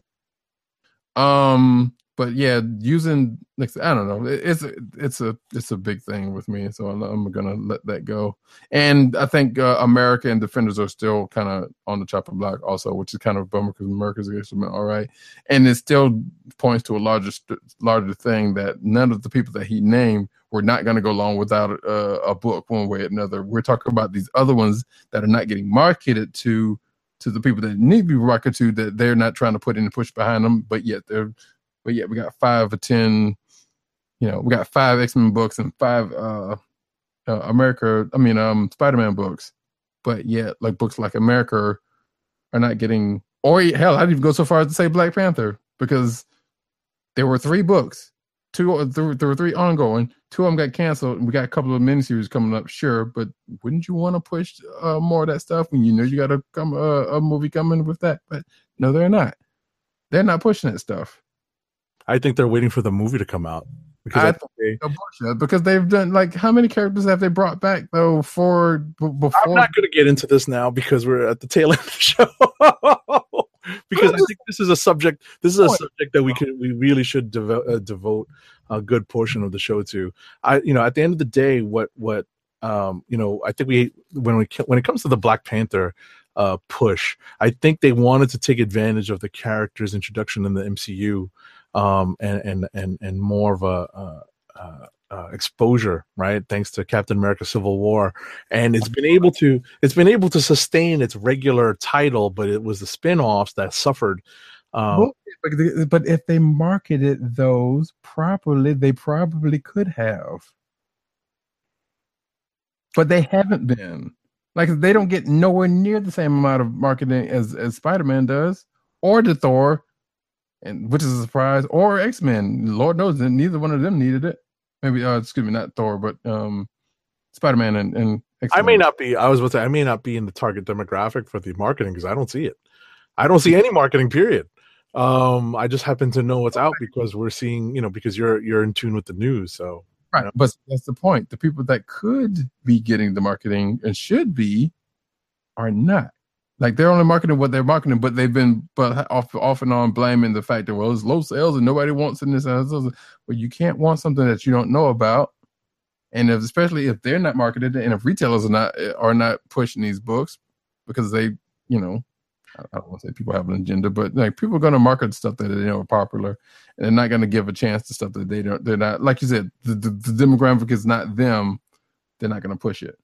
um but yeah, using like I don't know, it's a, it's a it's a big thing with me, so I'm, I'm gonna let that go. And I think uh, America and Defenders are still kind of on the chopping block also, which is kind of a bummer because America's been all right, and it still points to a larger larger thing that none of the people that he named were not to go along without a book one way or another. We're talking about these other ones that are not getting marketed to to the people that need to be marketed to that they're not trying to put any push behind them, but yet they're but yet we got five or ten, you know, we got five X Men books and five uh, uh America, I mean um Spider Man books, but yet like books like America are not getting or hell, I'd even go so far as to say Black Panther because there were three books, two there, there were three ongoing, two of them got canceled, and we got a couple of miniseries coming up, sure, but wouldn't you want to push uh, more of that stuff when you know you got a come uh, a movie coming with that? But no, they're not. They're not pushing that stuff. I think they're waiting for the movie to come out because I I think they, bullshit, because they've done like how many characters have they brought back though for before? I'm not going to get into this now because we're at the tail end of the show. because I think this is a subject. This is a subject that we could we really should devote uh, devote a good portion of the show to. I you know at the end of the day, what what um you know I think we when we when it comes to the Black Panther uh push, I think they wanted to take advantage of the character's introduction in the MCU, um and and and and more of a. Uh, uh, uh, exposure, right? Thanks to Captain America: Civil War, and it's been able to it's been able to sustain its regular title, but it was the spin-offs that suffered Um, Well, but but if they marketed those properly, they probably could have. But they haven't been. Like they don't get nowhere near the same amount of marketing as as Spider Man does, or the Thor, and which is a surprise, or X Men. Lord knows that neither one of them needed it. Maybe uh, excuse me, not Thor, but um, Spider Man and and I may not be. I was about to say I may not be in the target demographic for the marketing because I don't see it. I don't see any marketing. Period. Um, I just happen to know what's out because we're seeing, you know, because you're you're in tune with the news. So Right, but that's the point. The people that could be getting the marketing and should be are not. Like they're only marketing what they're marketing, but they've been but off off and on blaming the fact that well it's low sales and nobody wants in this. and you can't want something that you don't know about, and if, especially if they're not marketed and if retailers are not are not pushing these books because they you know I I don't want to say people have an agenda, but like people are going to market stuff that they know are popular, and they're not going to give a chance to stuff that they don't. They're not like you said. The, the, the demographic is not them. They're not going to push it.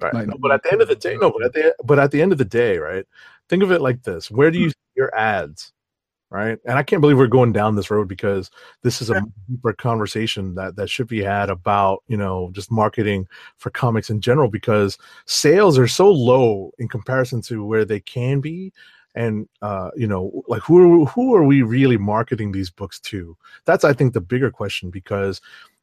Right. Like- No, but at the end of the day, no. But at the but at the end of the day, right? Think of it like this: Where do you see your ads? Right, and I can't believe we're going down this road because this is a deeper conversation that that should be had about you know just marketing for comics in general because sales are so low in comparison to where they can be and uh you know like who who are we really marketing these books to that's i think the bigger question because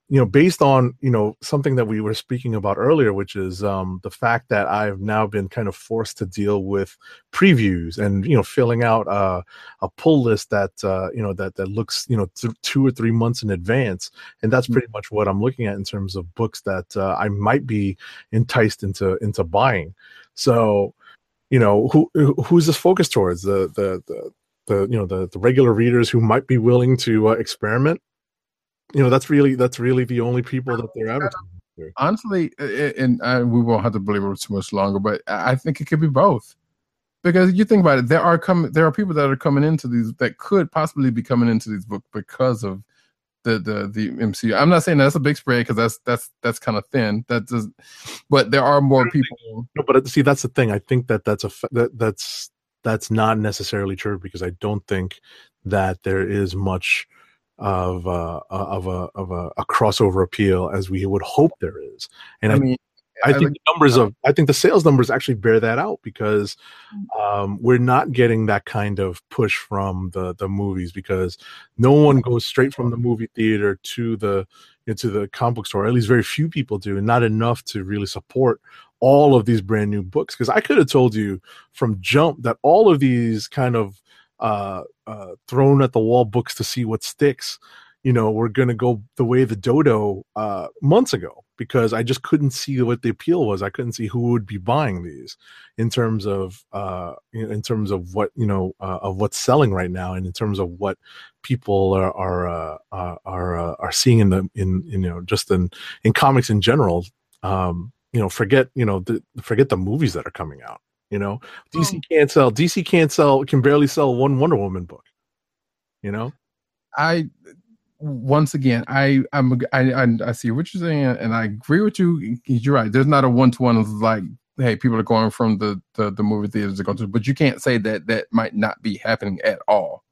you know based on you know something that we were speaking about earlier which is um the fact that i've now been kind of forced to deal with previews and you know filling out uh, a pull list that uh you know that that looks you know th- two or three months in advance. And that's pretty much what i'm looking at in terms of books that uh, i might be enticed into into buying. So you know who who- who's this focused towards? The the the the you know the the regular readers who might be willing to uh, experiment you know that's really that's really the only people that they're advertising. Honestly, and I, we won't have to believe it too much longer, but I think it could be both. Because you think about it, there are coming, there are people that are coming into these that could possibly be coming into these books because of the the the MCU. I'm not saying that's a big spread because that's that's that's kind of thin. That does, but there are more people. No, but see, that's the thing. I think that that's a that that's that's not necessarily true because I don't think that there is much of uh, of a of a, a crossover appeal as we would hope there is. And I, I mean, I I think like- the numbers of I think the sales numbers actually bear that out because um, we're not getting that kind of push from the the movies because no one goes straight from the movie theater to the into the comic book store. At least very few people do, and not enough to really support all of these brand new books. Because I could have told you from jump that all of these kind of uh, uh, thrown at the wall books to see what sticks, you know, we're going to go the way the dodo uh, months ago because I just couldn't see what the appeal was. I couldn't see who would be buying these in terms of uh, in terms of what you know uh, of what's selling right now, and in terms of what people are are uh, are uh, are seeing in the in, in you know just in in comics in general. Um, you know, forget you know the, forget the movies that are coming out. You know, DC hmm. can't sell. DC can't sell. Can barely sell one Wonder Woman book. You know, I once again, I I'm I I, I see what you're saying, and I agree with you. You're right. There's not a one to one like, hey, people are going from the the, the movie theaters to go to, but you can't say that that might not be happening at all.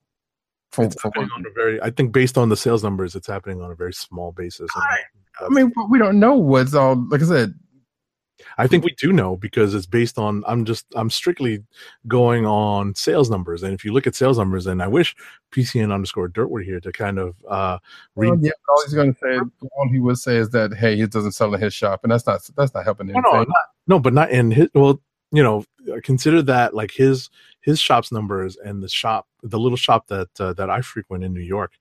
For, for on a very. I think based on the sales numbers, it's happening on a very small basis. I mean, we don't know what's all. Like I said, I think we do know because it's based on. I'm just. I'm strictly going on sales numbers, and if you look at sales numbers, and I wish PCN underscore Dirt were here to kind of uh read. well, yeah, all he's going to say, all he would say is that hey, he doesn't sell in his shop, and that's not that's not helping No, anything. no, not, no, but not in his. Well, you know, consider that like his his shop's numbers and the shop, the little shop that uh, that I frequent in New York,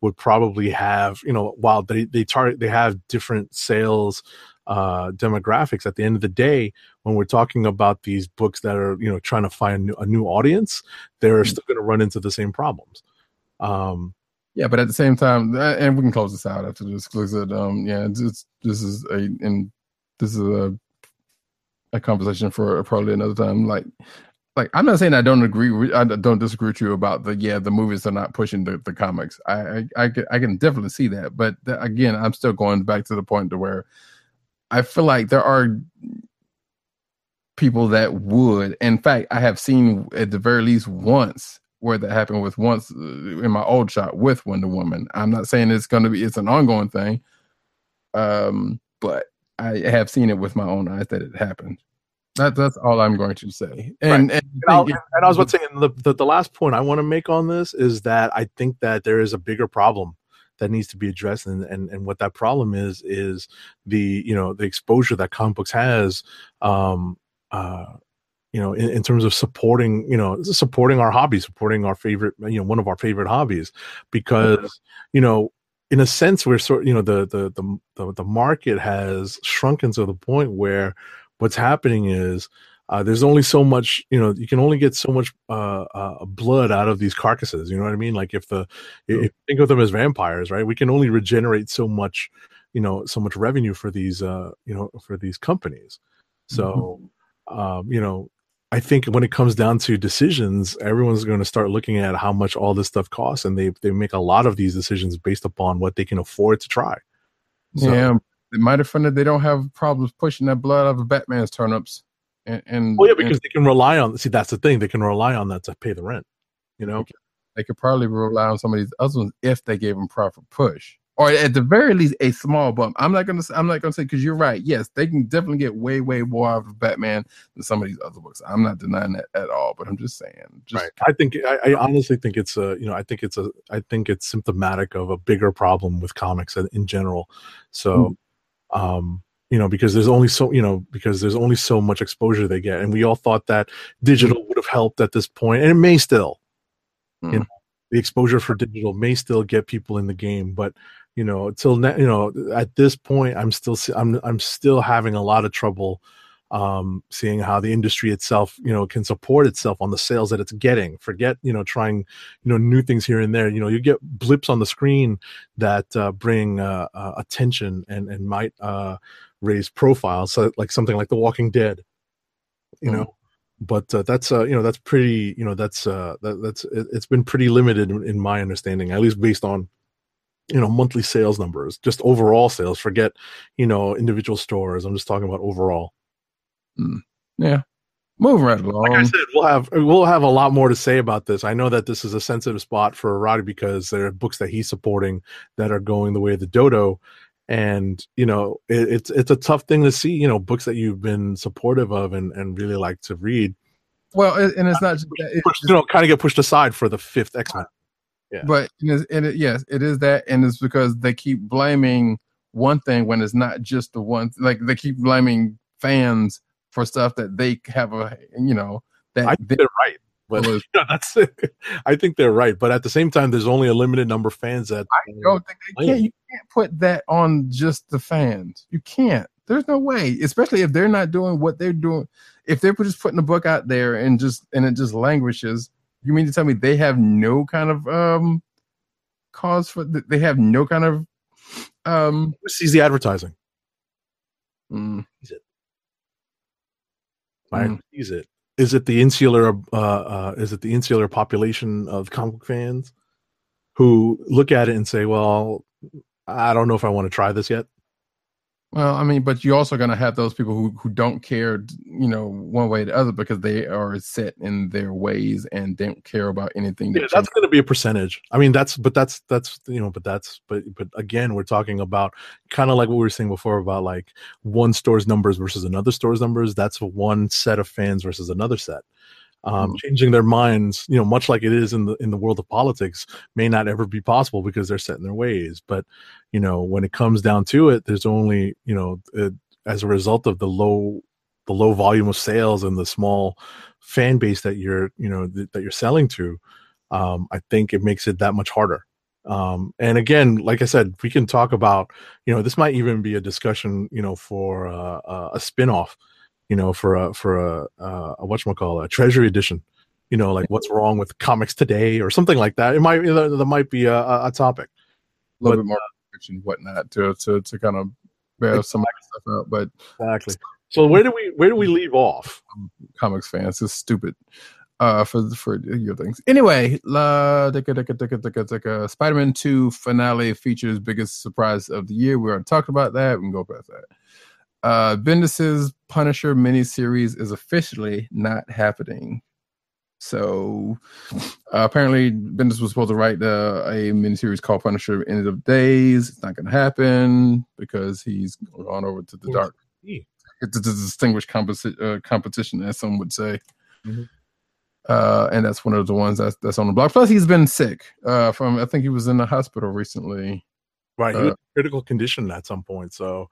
would probably have you know, while they they target they have different sales uh demographics at the end of the day when we're talking about these books that are you know trying to find a new, a new audience they're still going to run into the same problems um Yeah, but at the same time, uh, and we can close this out after this. Because um, yeah, it's, this is a and this is a a conversation for probably another time. Like, like I'm not saying I don't agree. With, I don't disagree with you about the yeah the movies are not pushing the, the comics. I I I can, I can definitely see that. But again, I'm still going back to the point to where I feel like there are people that would. In fact, I have seen at the very least once where that happened with once uh, in my old shop with Wonder Woman. I'm not saying it's going to be it's an ongoing thing, um, but I have seen it with my own eyes that it happened. That, that's all I'm going to say. And, and, And, I'll- and I was about to say, and the, the, the last point I want to make on this is that I think that there is a bigger problem that needs to be addressed, and, and and what that problem is is the you know the exposure that comic books has, um, uh, you know, in, in terms of supporting you know supporting our hobby, supporting our favorite you know one of our favorite hobbies, because you know in a sense we're sort you know the the the the, the market has shrunken to the point where what's happening is uh, there's only so much you know you can only get so much uh, uh, blood out of these carcasses you know what i mean? Like if the if you think of them as vampires right? We can only regenerate so much you know so much revenue for these uh you know for these companies. So um you know i think when it comes down to decisions everyone's going to start looking at how much all this stuff costs and they they make a lot of these decisions based upon what they can afford to try. So- yeah, they might have found that they don't have problems pushing that blood out of Batman's turnips. And, and well yeah and because they can rely on see that's the thing they can rely on that to pay the rent you know they could probably rely on some of these other ones if they gave them proper push, or at the very least a small bump. I'm not gonna. say- I'm not gonna say because you're right. Yes, they can definitely get way, way more out of Batman than some of these other books. I'm not denying that at all. But I'm just saying, just right i think I, I honestly think it's a you know i think it's a i think it's symptomatic of a bigger problem with comics in, in general so um you know because there's only so you know because there's only so much exposure they get. And we all thought that digital would have helped at this point and it may still. You Mm. know the exposure for digital may still get people in the game but you know until now you know at this point i'm still i'm i'm still having a lot of trouble um seeing how the industry itself you know can support itself on the sales that it's getting. Forget you know trying you know new things here and there. You know you get blips on the screen that uh, bring uh, uh, attention and and might uh raise profiles so like something like the walking dead you Mm. know but uh, that's uh you know that's pretty you know that's uh that, that's it, it's been pretty limited in, in my understanding at least based on you know monthly sales numbers just overall sales forget you know individual stores i'm just talking about overall yeah. Moving right along. like I said, we'll have we'll have a lot more to say about this. I know that this is a sensitive spot for Roddy because there are books that he's supporting that are going the way of the dodo, and you know it, it's it's a tough thing to see. You know, books that you've been supportive of and and really like to read, well, and it's not just. It's push, you know, kind of get pushed aside for the fifth X Men. Yeah. But it and it, yes, it is that, and it's because they keep blaming one thing when it's not just the one. Like they keep blaming fans for stuff that they have a, you know, that I think they're right, but you know, that's I think they're right. But at the same time, there's only a limited number of fans that I don't think they can't. You can't put that on just the fans. You can't. There's no way, especially if they're not doing what they're doing. If they're just putting the book out there and just and it just languishes, you mean to tell me they have no kind of um cause for? They have no kind of um. Who sees the advertising. mm, right? Mm. Is it? Is it the insular? Uh, uh, is it the insular population of comic book fans who look at it and say, "Well, I don't know if I want to try this yet." Well, I mean, but you're also going to have those people who, who don't care, you know, one way or the other because they are set in their ways and don't care about anything. Yeah, that's going to be a percentage. I mean, that's but that's that's you know, but that's but but again, we're talking about kind of like what we were saying before about like one store's numbers versus another store's numbers. That's one set of fans versus another set. Um, Mhm. Changing their minds, you know, much like it is in the in the world of politics, may not ever be possible because they're set in their ways. But you know, when it comes down to it, there's only you know, it, as a result of the low the low volume of sales and the small fan base that you're you know th- that you're selling to um, I think it makes it that much harder. Um, and again, like I said, we can talk about, you know, this might even be a discussion, you know, for uh, uh, a spinoff, you know, for a for a uh, a whatchamacallit, a treasury edition, you know, like what's wrong with comics today or something like that. It might that, that might be a, a topic. a little but- bit more fiction, whatnot, to to to kind of bear some of that stuff out. But Exactly. So where do we where do we leave off? comics fans is stupid. Uh, for for your things. Anyway, la, dicka, dicka, dicka, dicka, dicka. Spider-Man Two finale features biggest surprise of the year. We already talked about that. We can go past that. Uh, Bendis's Punisher miniseries is officially not happening. So uh, apparently, Bendis was supposed to write uh, a miniseries called Punisher End of Days. It's not going to happen because he's gone over to the dark. It's a distinguished composi- uh, competition, as some would say. Mhm. Uh, and that's one of the ones that's, that's on the block. Plus, he's been sick. Uh, from I think he was in the hospital recently, Right, he Uh, was in critical condition at some point. So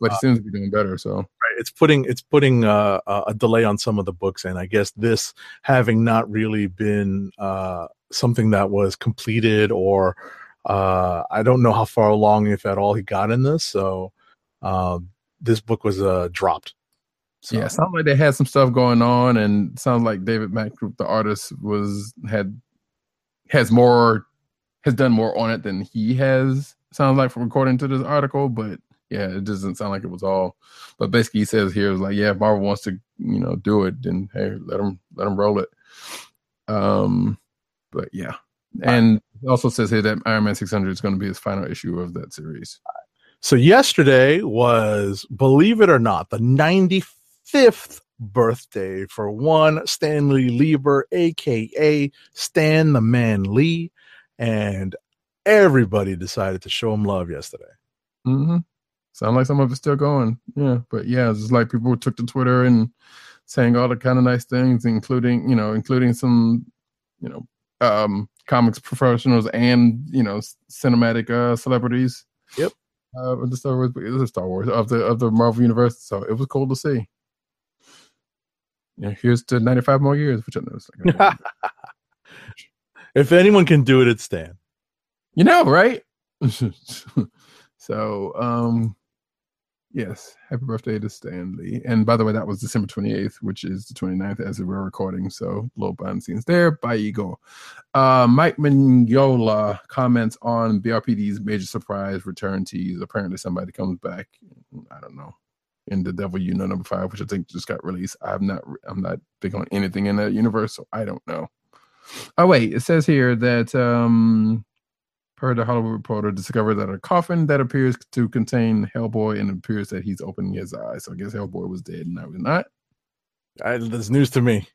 but he seems to be doing better. So right, it's putting it's putting uh, a a delay on some of the books, and I guess this having not really been uh, something that was completed, or uh, I don't know how far along, if at all, he got in this. So um, this book was uh, dropped. So, yeah, sounds like they had some stuff going on, and sounds like David Mackrup, the artist, was had has more has done more on it than he has. Sounds like from according to this article, but yeah, it doesn't sound like it was all. But basically, he says here is like, yeah, if Marvel wants to, you know, do it, then hey, let them let them roll it. Um, but yeah, and also says here that Iron Man six hundred is going to be his final issue of that series. So yesterday was, believe it or not, the 95th birthday for one Stanley Lieber, aka Stan the Man Lee, and everybody decided to show him love yesterday. Mm-hmm. Sound like some of it's still going. Yeah, but yeah, it's just like people took to Twitter and saying all the kind of nice things, including you know, including some you know, um, comics professionals and you know, cinematic uh, celebrities. Yep. Uh, of the Star Wars, a Star Wars of the of the Marvel universe, so it was cool to see. Yeah, here's to 95 more years, which I know is like, if anyone can do it, it's Stan. You know, right? so, um, yes, happy birthday to Stanley. And by the way, that was December 28th, which is the 29th as we're recording. So, little behind scenes there. Bye, Eagle. Uh, Mike Mignola comments on BRPD's major surprise return tease. Apparently, somebody comes back. I don't know. In the Devil You Know number five, which I think just got released. I'm not. I'm not big on anything in that universe, so I don't know. Oh wait, it says here that um per the Hollywood Reporter, discovered that a coffin that appears to contain Hellboy and appears that he's opening his eyes. So I guess Hellboy was dead and I was not. I, that's news to me.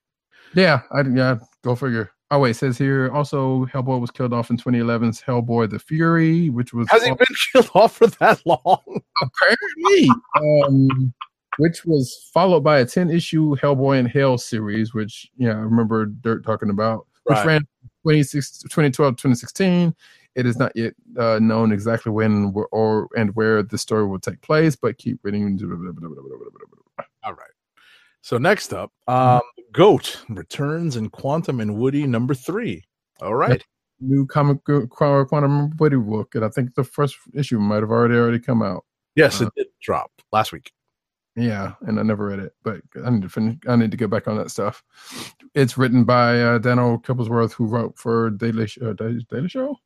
Yeah, I yeah, go figure. Oh wait, it says here also Hellboy was killed off in 2011's Hellboy the Fury, which was Has he been killed off for that long? apparently um which was followed by a 10 issue Hellboy in Hell series, which yeah, I remember Dirt talking about, which Right. ran 26, 2012 2016. It is not yet uh, known exactly when or, or and where the story will take place, but keep reading. All right. So next up, um, Goat returns in Quantum and Woody number three. All right. New comic Qu- Quantum Woody book, and I think the first issue might have already already come out. Yes, Uh, it did drop last week. Yeah, and I never read it, but I need to finish. I need to get back on that stuff. It's written by uh, Daniel Kibblesmith, who wrote for Daily uh, Daily, Daily Show,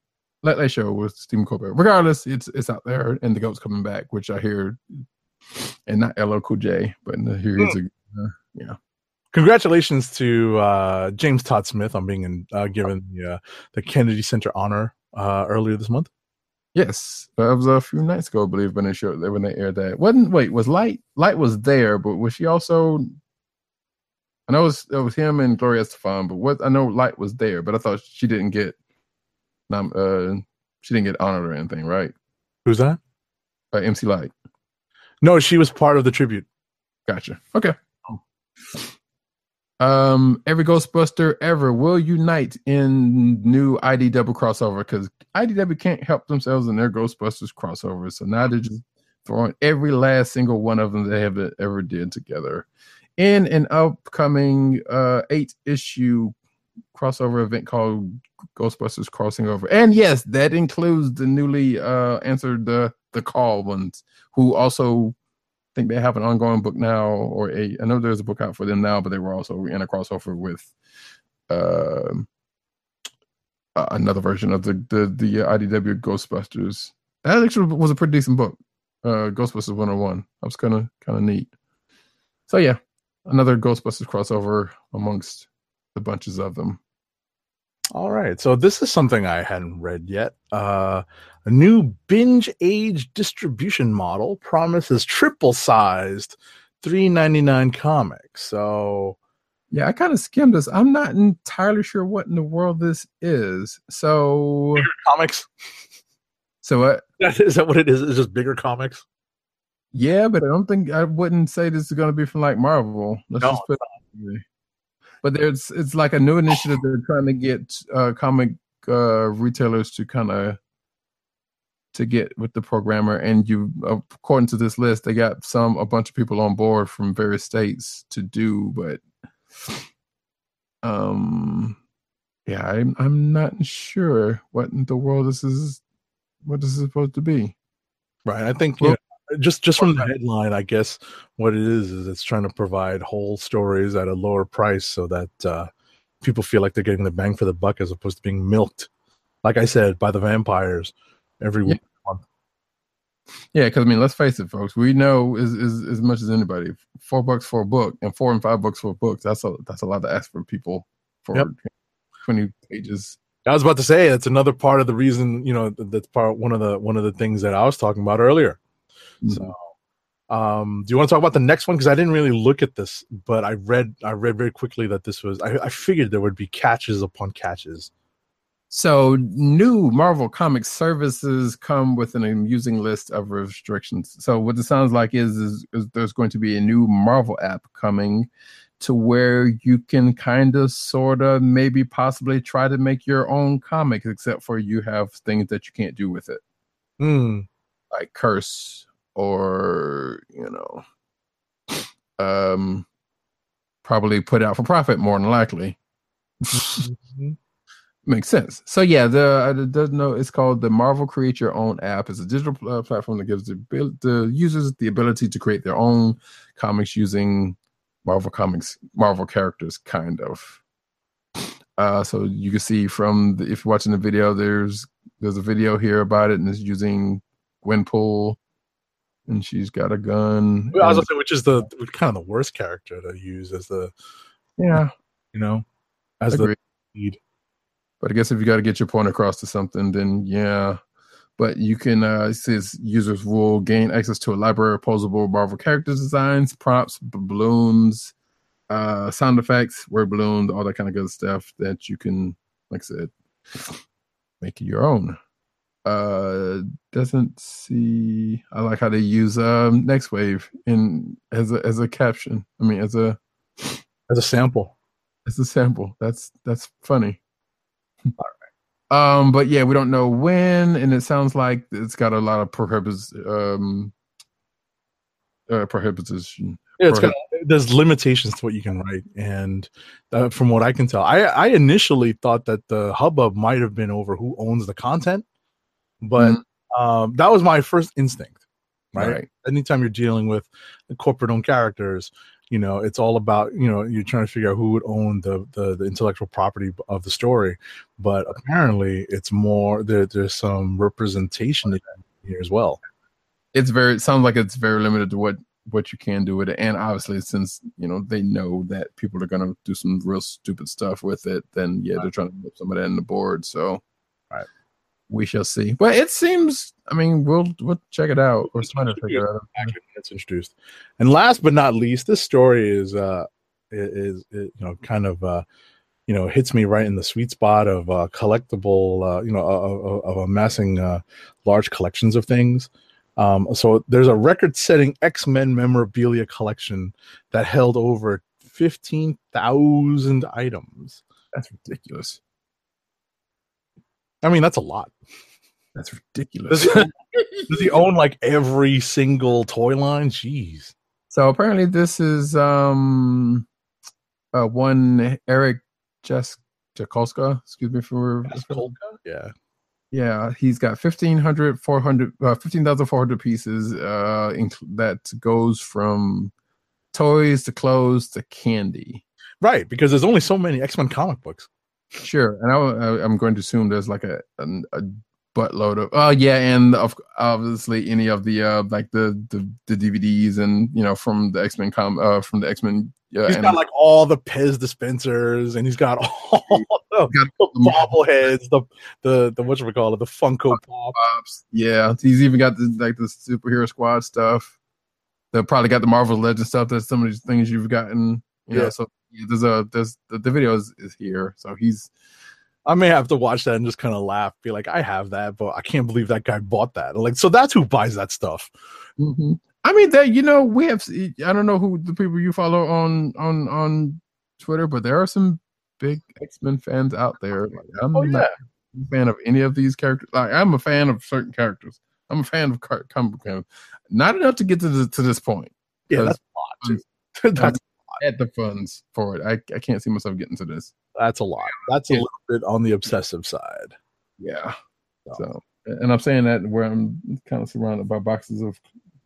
Late Late Show with Stephen Colbert. Regardless, it's it's out there, and the goat's coming back, which I hear, and not LL Cool J, but here he's a uh, yeah. Congratulations to uh, James Todd Smith on being in, uh, given the, uh, the Kennedy Center honor uh, earlier this month. Yes, that was a few nights ago, I believe, when they showed when they aired that. wasn't wait was Lyte Lyte was there, but was she also? I know it was, it was him and Gloria Estefan, but what I know Lyte was there, but I thought she didn't get, nom- uh, she didn't get honored or anything, right? Who's that? By MC Lyte. No, she was part of the tribute. Gotcha. Okay. Um, every Ghostbuster ever will unite in new IDW double crossover because IDW can't help themselves in their Ghostbusters crossover. So now they're just throwing every last single one of them they have ever did together in an upcoming uh eight issue crossover event called Ghostbusters Crossing Over. And yes, that includes the newly uh answered the the call ones who also think they have an ongoing book now, or a I know there's a book out for them now, but they were also in a crossover with uh, another version of the the the IDW Ghostbusters. That actually was a pretty decent book. Uh Ghostbusters 101. That was kind of kind of neat. So yeah, another Ghostbusters crossover amongst the bunches of them. All right. So this is something I hadn't read yet. Uh, a new binge age distribution model promises triple sized 399 comics. So Yeah, I kind of skimmed this. I'm not entirely sure what in the world this is. So, Comics. so what? Is that what it is? It's just bigger comics. Yeah, but I don't think I wouldn't say this is going to be from like Marvel. Let's No, just put. But there's it's like a new initiative. They're trying to get uh, comic uh, retailers to kind of to get with the programmer, and you according to this list, they got some a bunch of people on board from various states to do, but um, yeah, I'm I'm not sure what in the world this is. What this is supposed to be. Right. I think Well- just just from the headline, I guess what it is is it's trying to provide whole stories at a lower price so that uh, people feel like they're getting the bang for the buck as opposed to being milked, like I said, by the vampires every Yeah. week. Yeah, because I mean, let's face it, folks. We know as, as as much as anybody, four bucks for a book and four and five bucks for books. That's a that's a lot to ask for people for Yep. twenty pages. I was about to say that's another part of the reason, you know, that's part one of the one of the things that I was talking about earlier. So, um, do you want to talk about the next one? Because I didn't really look at this, but I read I read very quickly that this was. I, I figured there would be catches upon catches. So, new Marvel Comics services come with an amusing list of restrictions. So, what it sounds like is, is, is there's going to be a new Marvel app coming to where you can kind of, sort of, maybe possibly try to make your own comics, except for you have things that you can't do with it. Hmm. like curse or you know um probably put out for profit more than likely. Makes sense. So yeah the it does know it's called the marvel create your own app. It's a digital pl- platform that gives the, the users the ability to create their own comics using marvel comics marvel characters kind of. Uh so you can see from the, if you're watching the video there's there's a video here about it and it's using Gwenpool, and she's got a gun. Well, I was gonna say, which is the kind of the worst character to use as the yeah, you know as the lead. But I guess if you got to get your point across to something, then yeah. But you can uh it says users will gain access to a library of posable Marvel character designs, props, balloons, uh sound effects, word balloons, all that kind of good stuff that you can, like I said, make your own. Uh doesn't see I like how they use um Nextwave in as a as a caption. I mean as a as a sample. as a sample. That's that's funny. Um, but yeah, we don't know when, and it sounds like it's got a lot of prohibits um uh prohibition. Yeah, it's Prohib- got, there's limitations to what you can write, and uh, from what I can tell, I I initially thought that the hubbub might have been over who owns the content, but um, that was my first instinct. Right? Right. Anytime you're dealing with corporate-owned characters, you know it's all about you know you're trying to figure out who would own the the, the intellectual property of the story, but apparently it's more there. There's some representation here as well. It's very it sounds like it's very limited to what what you can do with it. And obviously since you know they know that people are gonna do some real stupid stuff with it, then yeah, they're trying to put some of that in the board. So Right. We shall see. But it seems I mean we'll we'll check it out or try to figure out. it's introduced. And last but not least, this story is uh is, is you know kind of uh you know hits me right in the sweet spot of uh collectible uh you know of, of- amassing uh large collections of things. Um so there's a record-setting X-Men memorabilia collection that held over 15,000 items. That's ridiculous. I mean, that's a lot. That's ridiculous. Does he, does he own like every single toy line? Jeez. So apparently this is um uh one Eric Jas Jakolska, excuse me for Yeah. yeah, he's got 1500 400 uh, 15,400 pieces uh inc- that goes from toys to clothes to candy. Right, because there's only so many X-Men comic books. Sure. And I, I I'm going to assume there's like a a, a buttload of oh yeah and of obviously any of the uh like the the, the DVDs and you know from the X-Men com uh from the X-Men uh, He's and- got like all the Pez dispensers, and he's got all the, the bobbleheads, the the the what we call it, the Funko Pop. Pops. Yeah, he's even got the like the superhero squad stuff. They probably got the Marvel Legend stuff. That's some of these things you've gotten. You Yeah. know, so Yeah, there's a there's the, the video is, is here, so he's I may have to watch that and just kind of laugh, be like, I have that, but I can't believe that guy bought that. Like, so that's who buys that stuff. Mm-hmm. I mean, that you know, we have. I don't know who the people you follow on on on Twitter, but there are some big X Men fans out there. Like, I'm Oh, not a fan of any of these characters. Like, I'm a fan of certain characters. I'm a fan of comic book. Not enough to get to the, to this point. Yeah, that's a lot. Too. that's at the funds for it. I, I can't see myself getting to this. that's a lot. That's a Yeah. little bit on the obsessive side. Yeah. So, and I'm saying that where I'm kind of surrounded by boxes of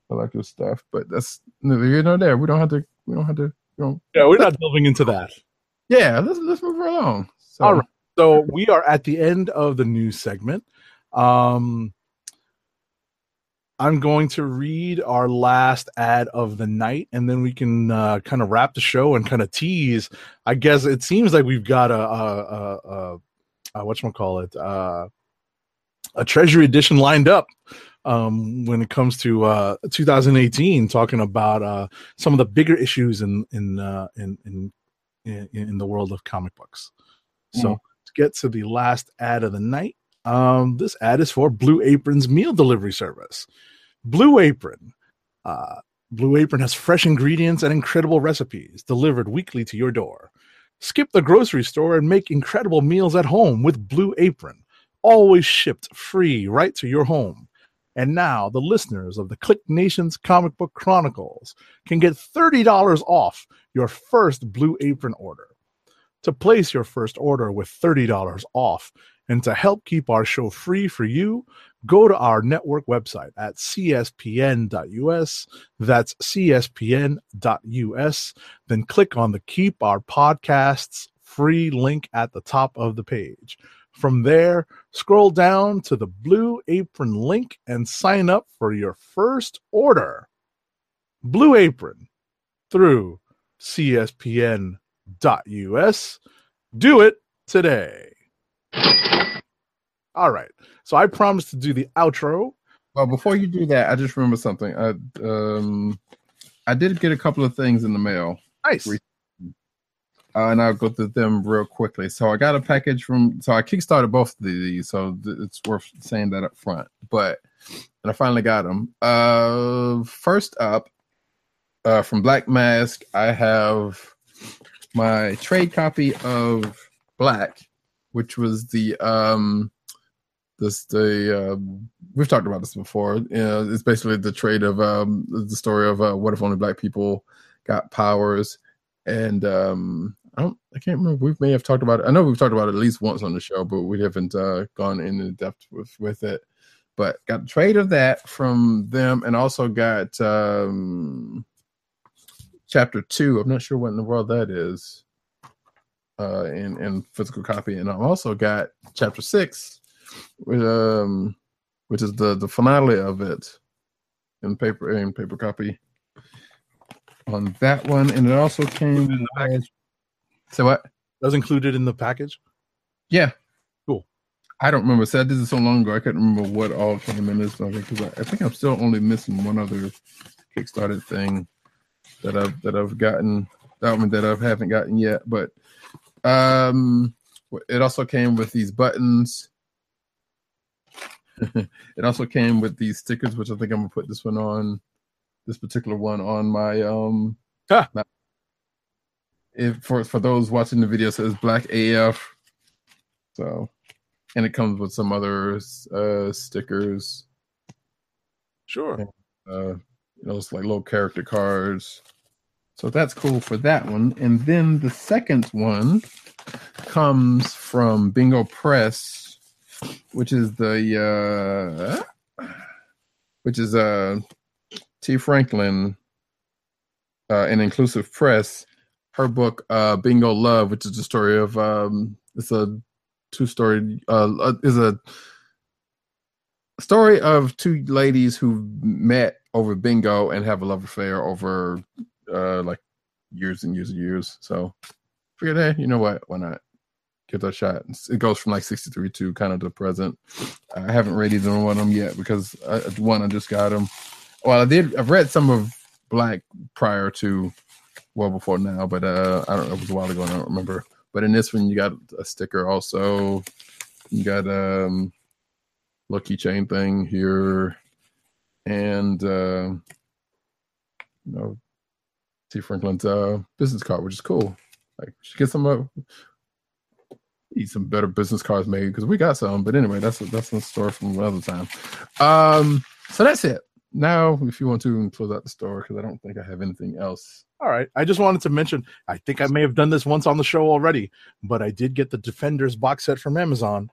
collector stuff, but that's neither here nor there. We don't have to. We don't have to. You know. Yeah, we're not delving into that. Yeah. Let's let's move along. So, All right. So we are at the end of the news segment. Um, I'm going to read our last ad of the night, and then we can uh, kind of wrap the show and kind of tease. I guess it seems like we've got a, a, a, a, what call it uh, a treasury edition lined up um, when it comes to uh, 2018, talking about uh, some of the bigger issues in in uh, in, in in in the world of comic books. So Mm. to get to the last ad of the night, um, this ad is for Blue Apron's meal delivery service. Blue Apron. Uh, Blue Apron has fresh ingredients and incredible recipes delivered weekly to your door. Skip the grocery store and make incredible meals at home with Blue Apron, always shipped free right to your home. And now the listeners of the Click Nations Comic Book Chronicles can get $30 off your first Blue Apron order. To place your first order with $30 off and to help keep our show free for you, go to our network website at cspn.us. That's cspn.us. Then click on the Keep Our Podcasts free link at the top of the page. From there, scroll down to the Blue Apron link and sign up for your first order. Blue Apron through cspn.us. Do it today. All right. So I promised to do the outro. well, before you do that, I just remember something. I um, I did get a couple of things in the mail. Nice. Re- Uh, and I'll go through them real quickly. So I got a package from. So I kickstarted both of these, so th- it's worth saying that up front. But and I finally got them. Uh, first up, uh, from Black Mask, I have my trade copy of Black, which was the um, this the um, we've talked about this before. Know, it's basically the trade of um, the story of uh, what if only black people got powers and um I don't I can't remember we may have talked about it. I know we've talked about it at least once on the show, but we haven't uh gone into depth with with it. But got trade of that from them and also got um chapter two. I'm not sure what in the world that is. Uh in, in physical copy. And I've also got chapter six, with um which is the the finale of it in paper in paper copy on that one, and it also came in the package. So what? That was included in the package. Yeah, Cool. I don't remember. So I did this so long ago. I couldn't remember what all came in this because I, I think I'm still only missing one other Kickstarter thing that I've that I've gotten. That one that I haven't gotten yet, but um, it also came with these buttons. it also came with these stickers, which I think I'm gonna put this one on, this particular one on my um. Huh. if for for those watching the video, it says Black AF. So, and it comes with some other uh stickers. Sure. Uh, you know, it's like little character cards. So that's cool for that one. And then the second one comes from Bingo Press, which is the uh which is uh Tee Franklin uh an inclusive press, her book uh Bingo Love, which is the story of um it's a two story uh is a story of two ladies who met over bingo and have a love affair over uh like years and years and years. So figured, hey, you know what? Why not? Give that shot. It goes from like 63 to kind of the present. I haven't read either one of them yet because I, one I just got them. Well, I did. I've read some of Black prior to well before now, but uh, I don't know. It was a while ago. I don't remember. But in this one, you got a sticker also. You got um, lucky chain thing here, and uh, you know, Tee Franklin's uh, business card, which is cool. Like, should get some uh, need some better business cards made because we got some. But anyway, that's that's a story from another time. Um, so that's it. Now, if you want to close out the store, because I don't think I have anything else. All right. I just wanted to mention, I think I may have done this once on the show already, but I did get the Defenders box set from Amazon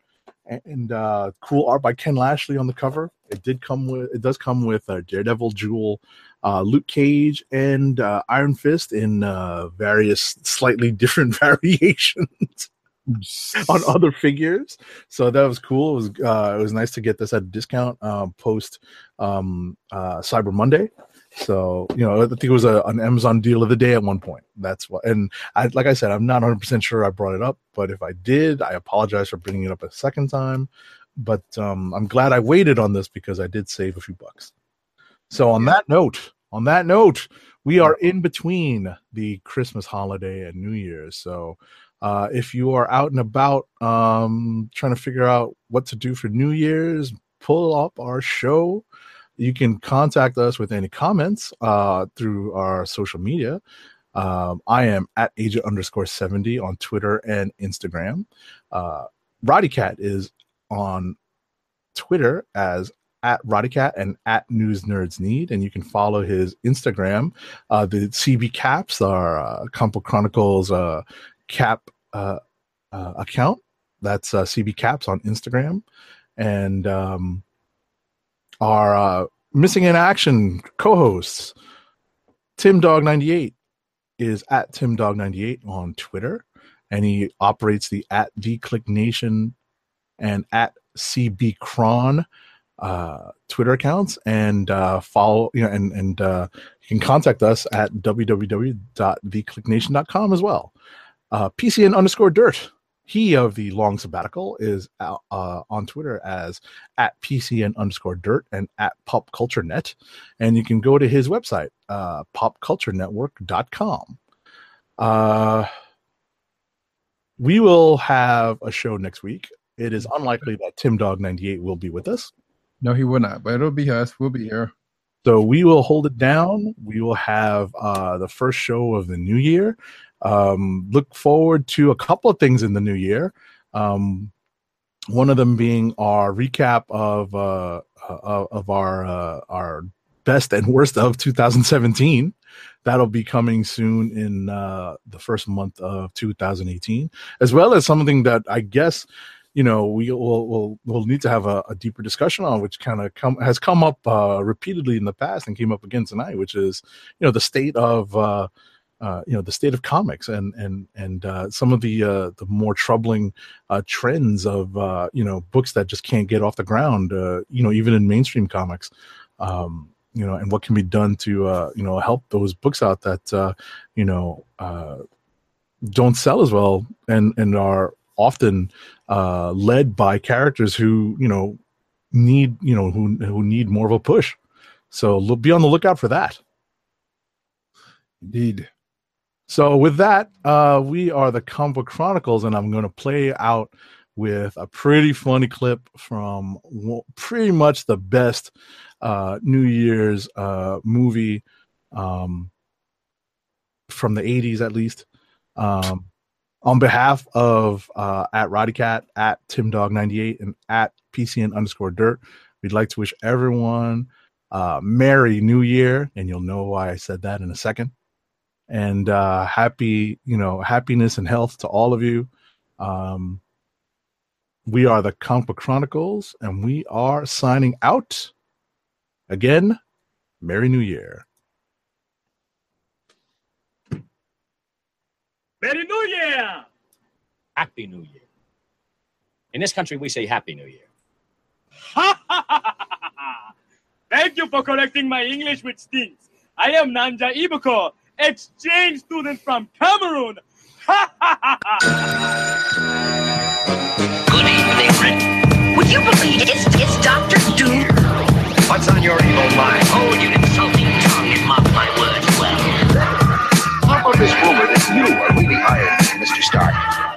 and uh cool art by Ken Lashley on the cover. It did come with it does come with a Daredevil Jewel, uh Luke Cage and uh Iron Fist in uh various slightly different variations on other figures. So that was cool. It was uh it was nice to get this at a discount um post um uh Cyber Monday. So you know, I think it was a, an Amazon deal of the day at one point. That's what, and I like I said, I'm not 100 percent sure I brought it up, but if I did, I apologize for bringing it up a second time. But um, I'm glad I waited on this because I did save a few bucks. So on that note, on that note, we are in between the Christmas holiday and New Year's. So uh, if you are out and about um, trying to figure out what to do for New Year's, pull up our show you can contact us with any comments uh, through our social media. Um, I am at agent underscore 70 on Twitter and Instagram. Uh, Roddykat is on Twitter as at Roddykat and at News Nerds Need, and you can follow his Instagram. Uh, the CB Caps are uh, Compo Chronicles uh, cap uh, uh, account. That's uh, CB Caps on Instagram, and um, our uh, missing in action co-hosts tim dog 98 is at tim dog 98 on twitter and he operates the at the click nation and at cb cron uh, twitter accounts and uh, follow you know and and uh, you can contact us at www.theclicknation.com as well uh, pcn underscore dirt he of the long sabbatical is out, uh, on Twitter as at PCN underscore dirt and at pop culture net. And you can go to his website, uh, popculturenetwork.com. Uh, we will have a show next week. It is unlikely that Tim Dog 98 will be with us. No, he will not, but it'll be us. We'll be here. So we will hold it down. We will have uh, the first show of the new year. Um, look forward to a couple of things in the new year. Um, one of them being our recap of uh, uh, of our uh, our best and worst of 2017. That'll be coming soon in uh, the first month of 2018, as well as something that I guess you know we will will will need to have a, a deeper discussion on, which kind of come has come up uh, repeatedly in the past and came up again tonight, which is you know the state of uh, uh, you know the state of comics and and and uh, some of the uh, the more troubling uh, trends of uh, you know books that just can't get off the ground. Uh, you know, even in mainstream comics. Um, you know, and what can be done to you know help those books out that you know don't sell as well and and are often uh, led by characters who you know need you know who who need more of a push. So be on the lookout for that. Indeed. So with that, uh, we are the Comic Book Chronicles, and I'm going to play out with a pretty funny clip from pretty much the best uh, New Year's uh, movie um, from the 80s, at least. Um, on behalf of uh, at Roddykat, at Tim Dog 98, and at PCN underscore Dirt, we'd like to wish everyone uh, Merry New Year, and you'll know why I said that in a second and uh, happy, you know, happiness and health to all of you. Um, we are the Book Chronicles, and we are signing out. Again, Merry New Year. Merry New Year! Happy New Year. In this country, we say Happy New Year. Thank you for correcting my English, which stinks. I am Nanja Ibuko, exchange student from Cameroon. Good evening, Rick. Would you believe? It's, it's Dr. Doom. What's on your evil mind? Oh, you insulting tongue and mock my words well. How about this rumor that you are hired, Mr. Stark.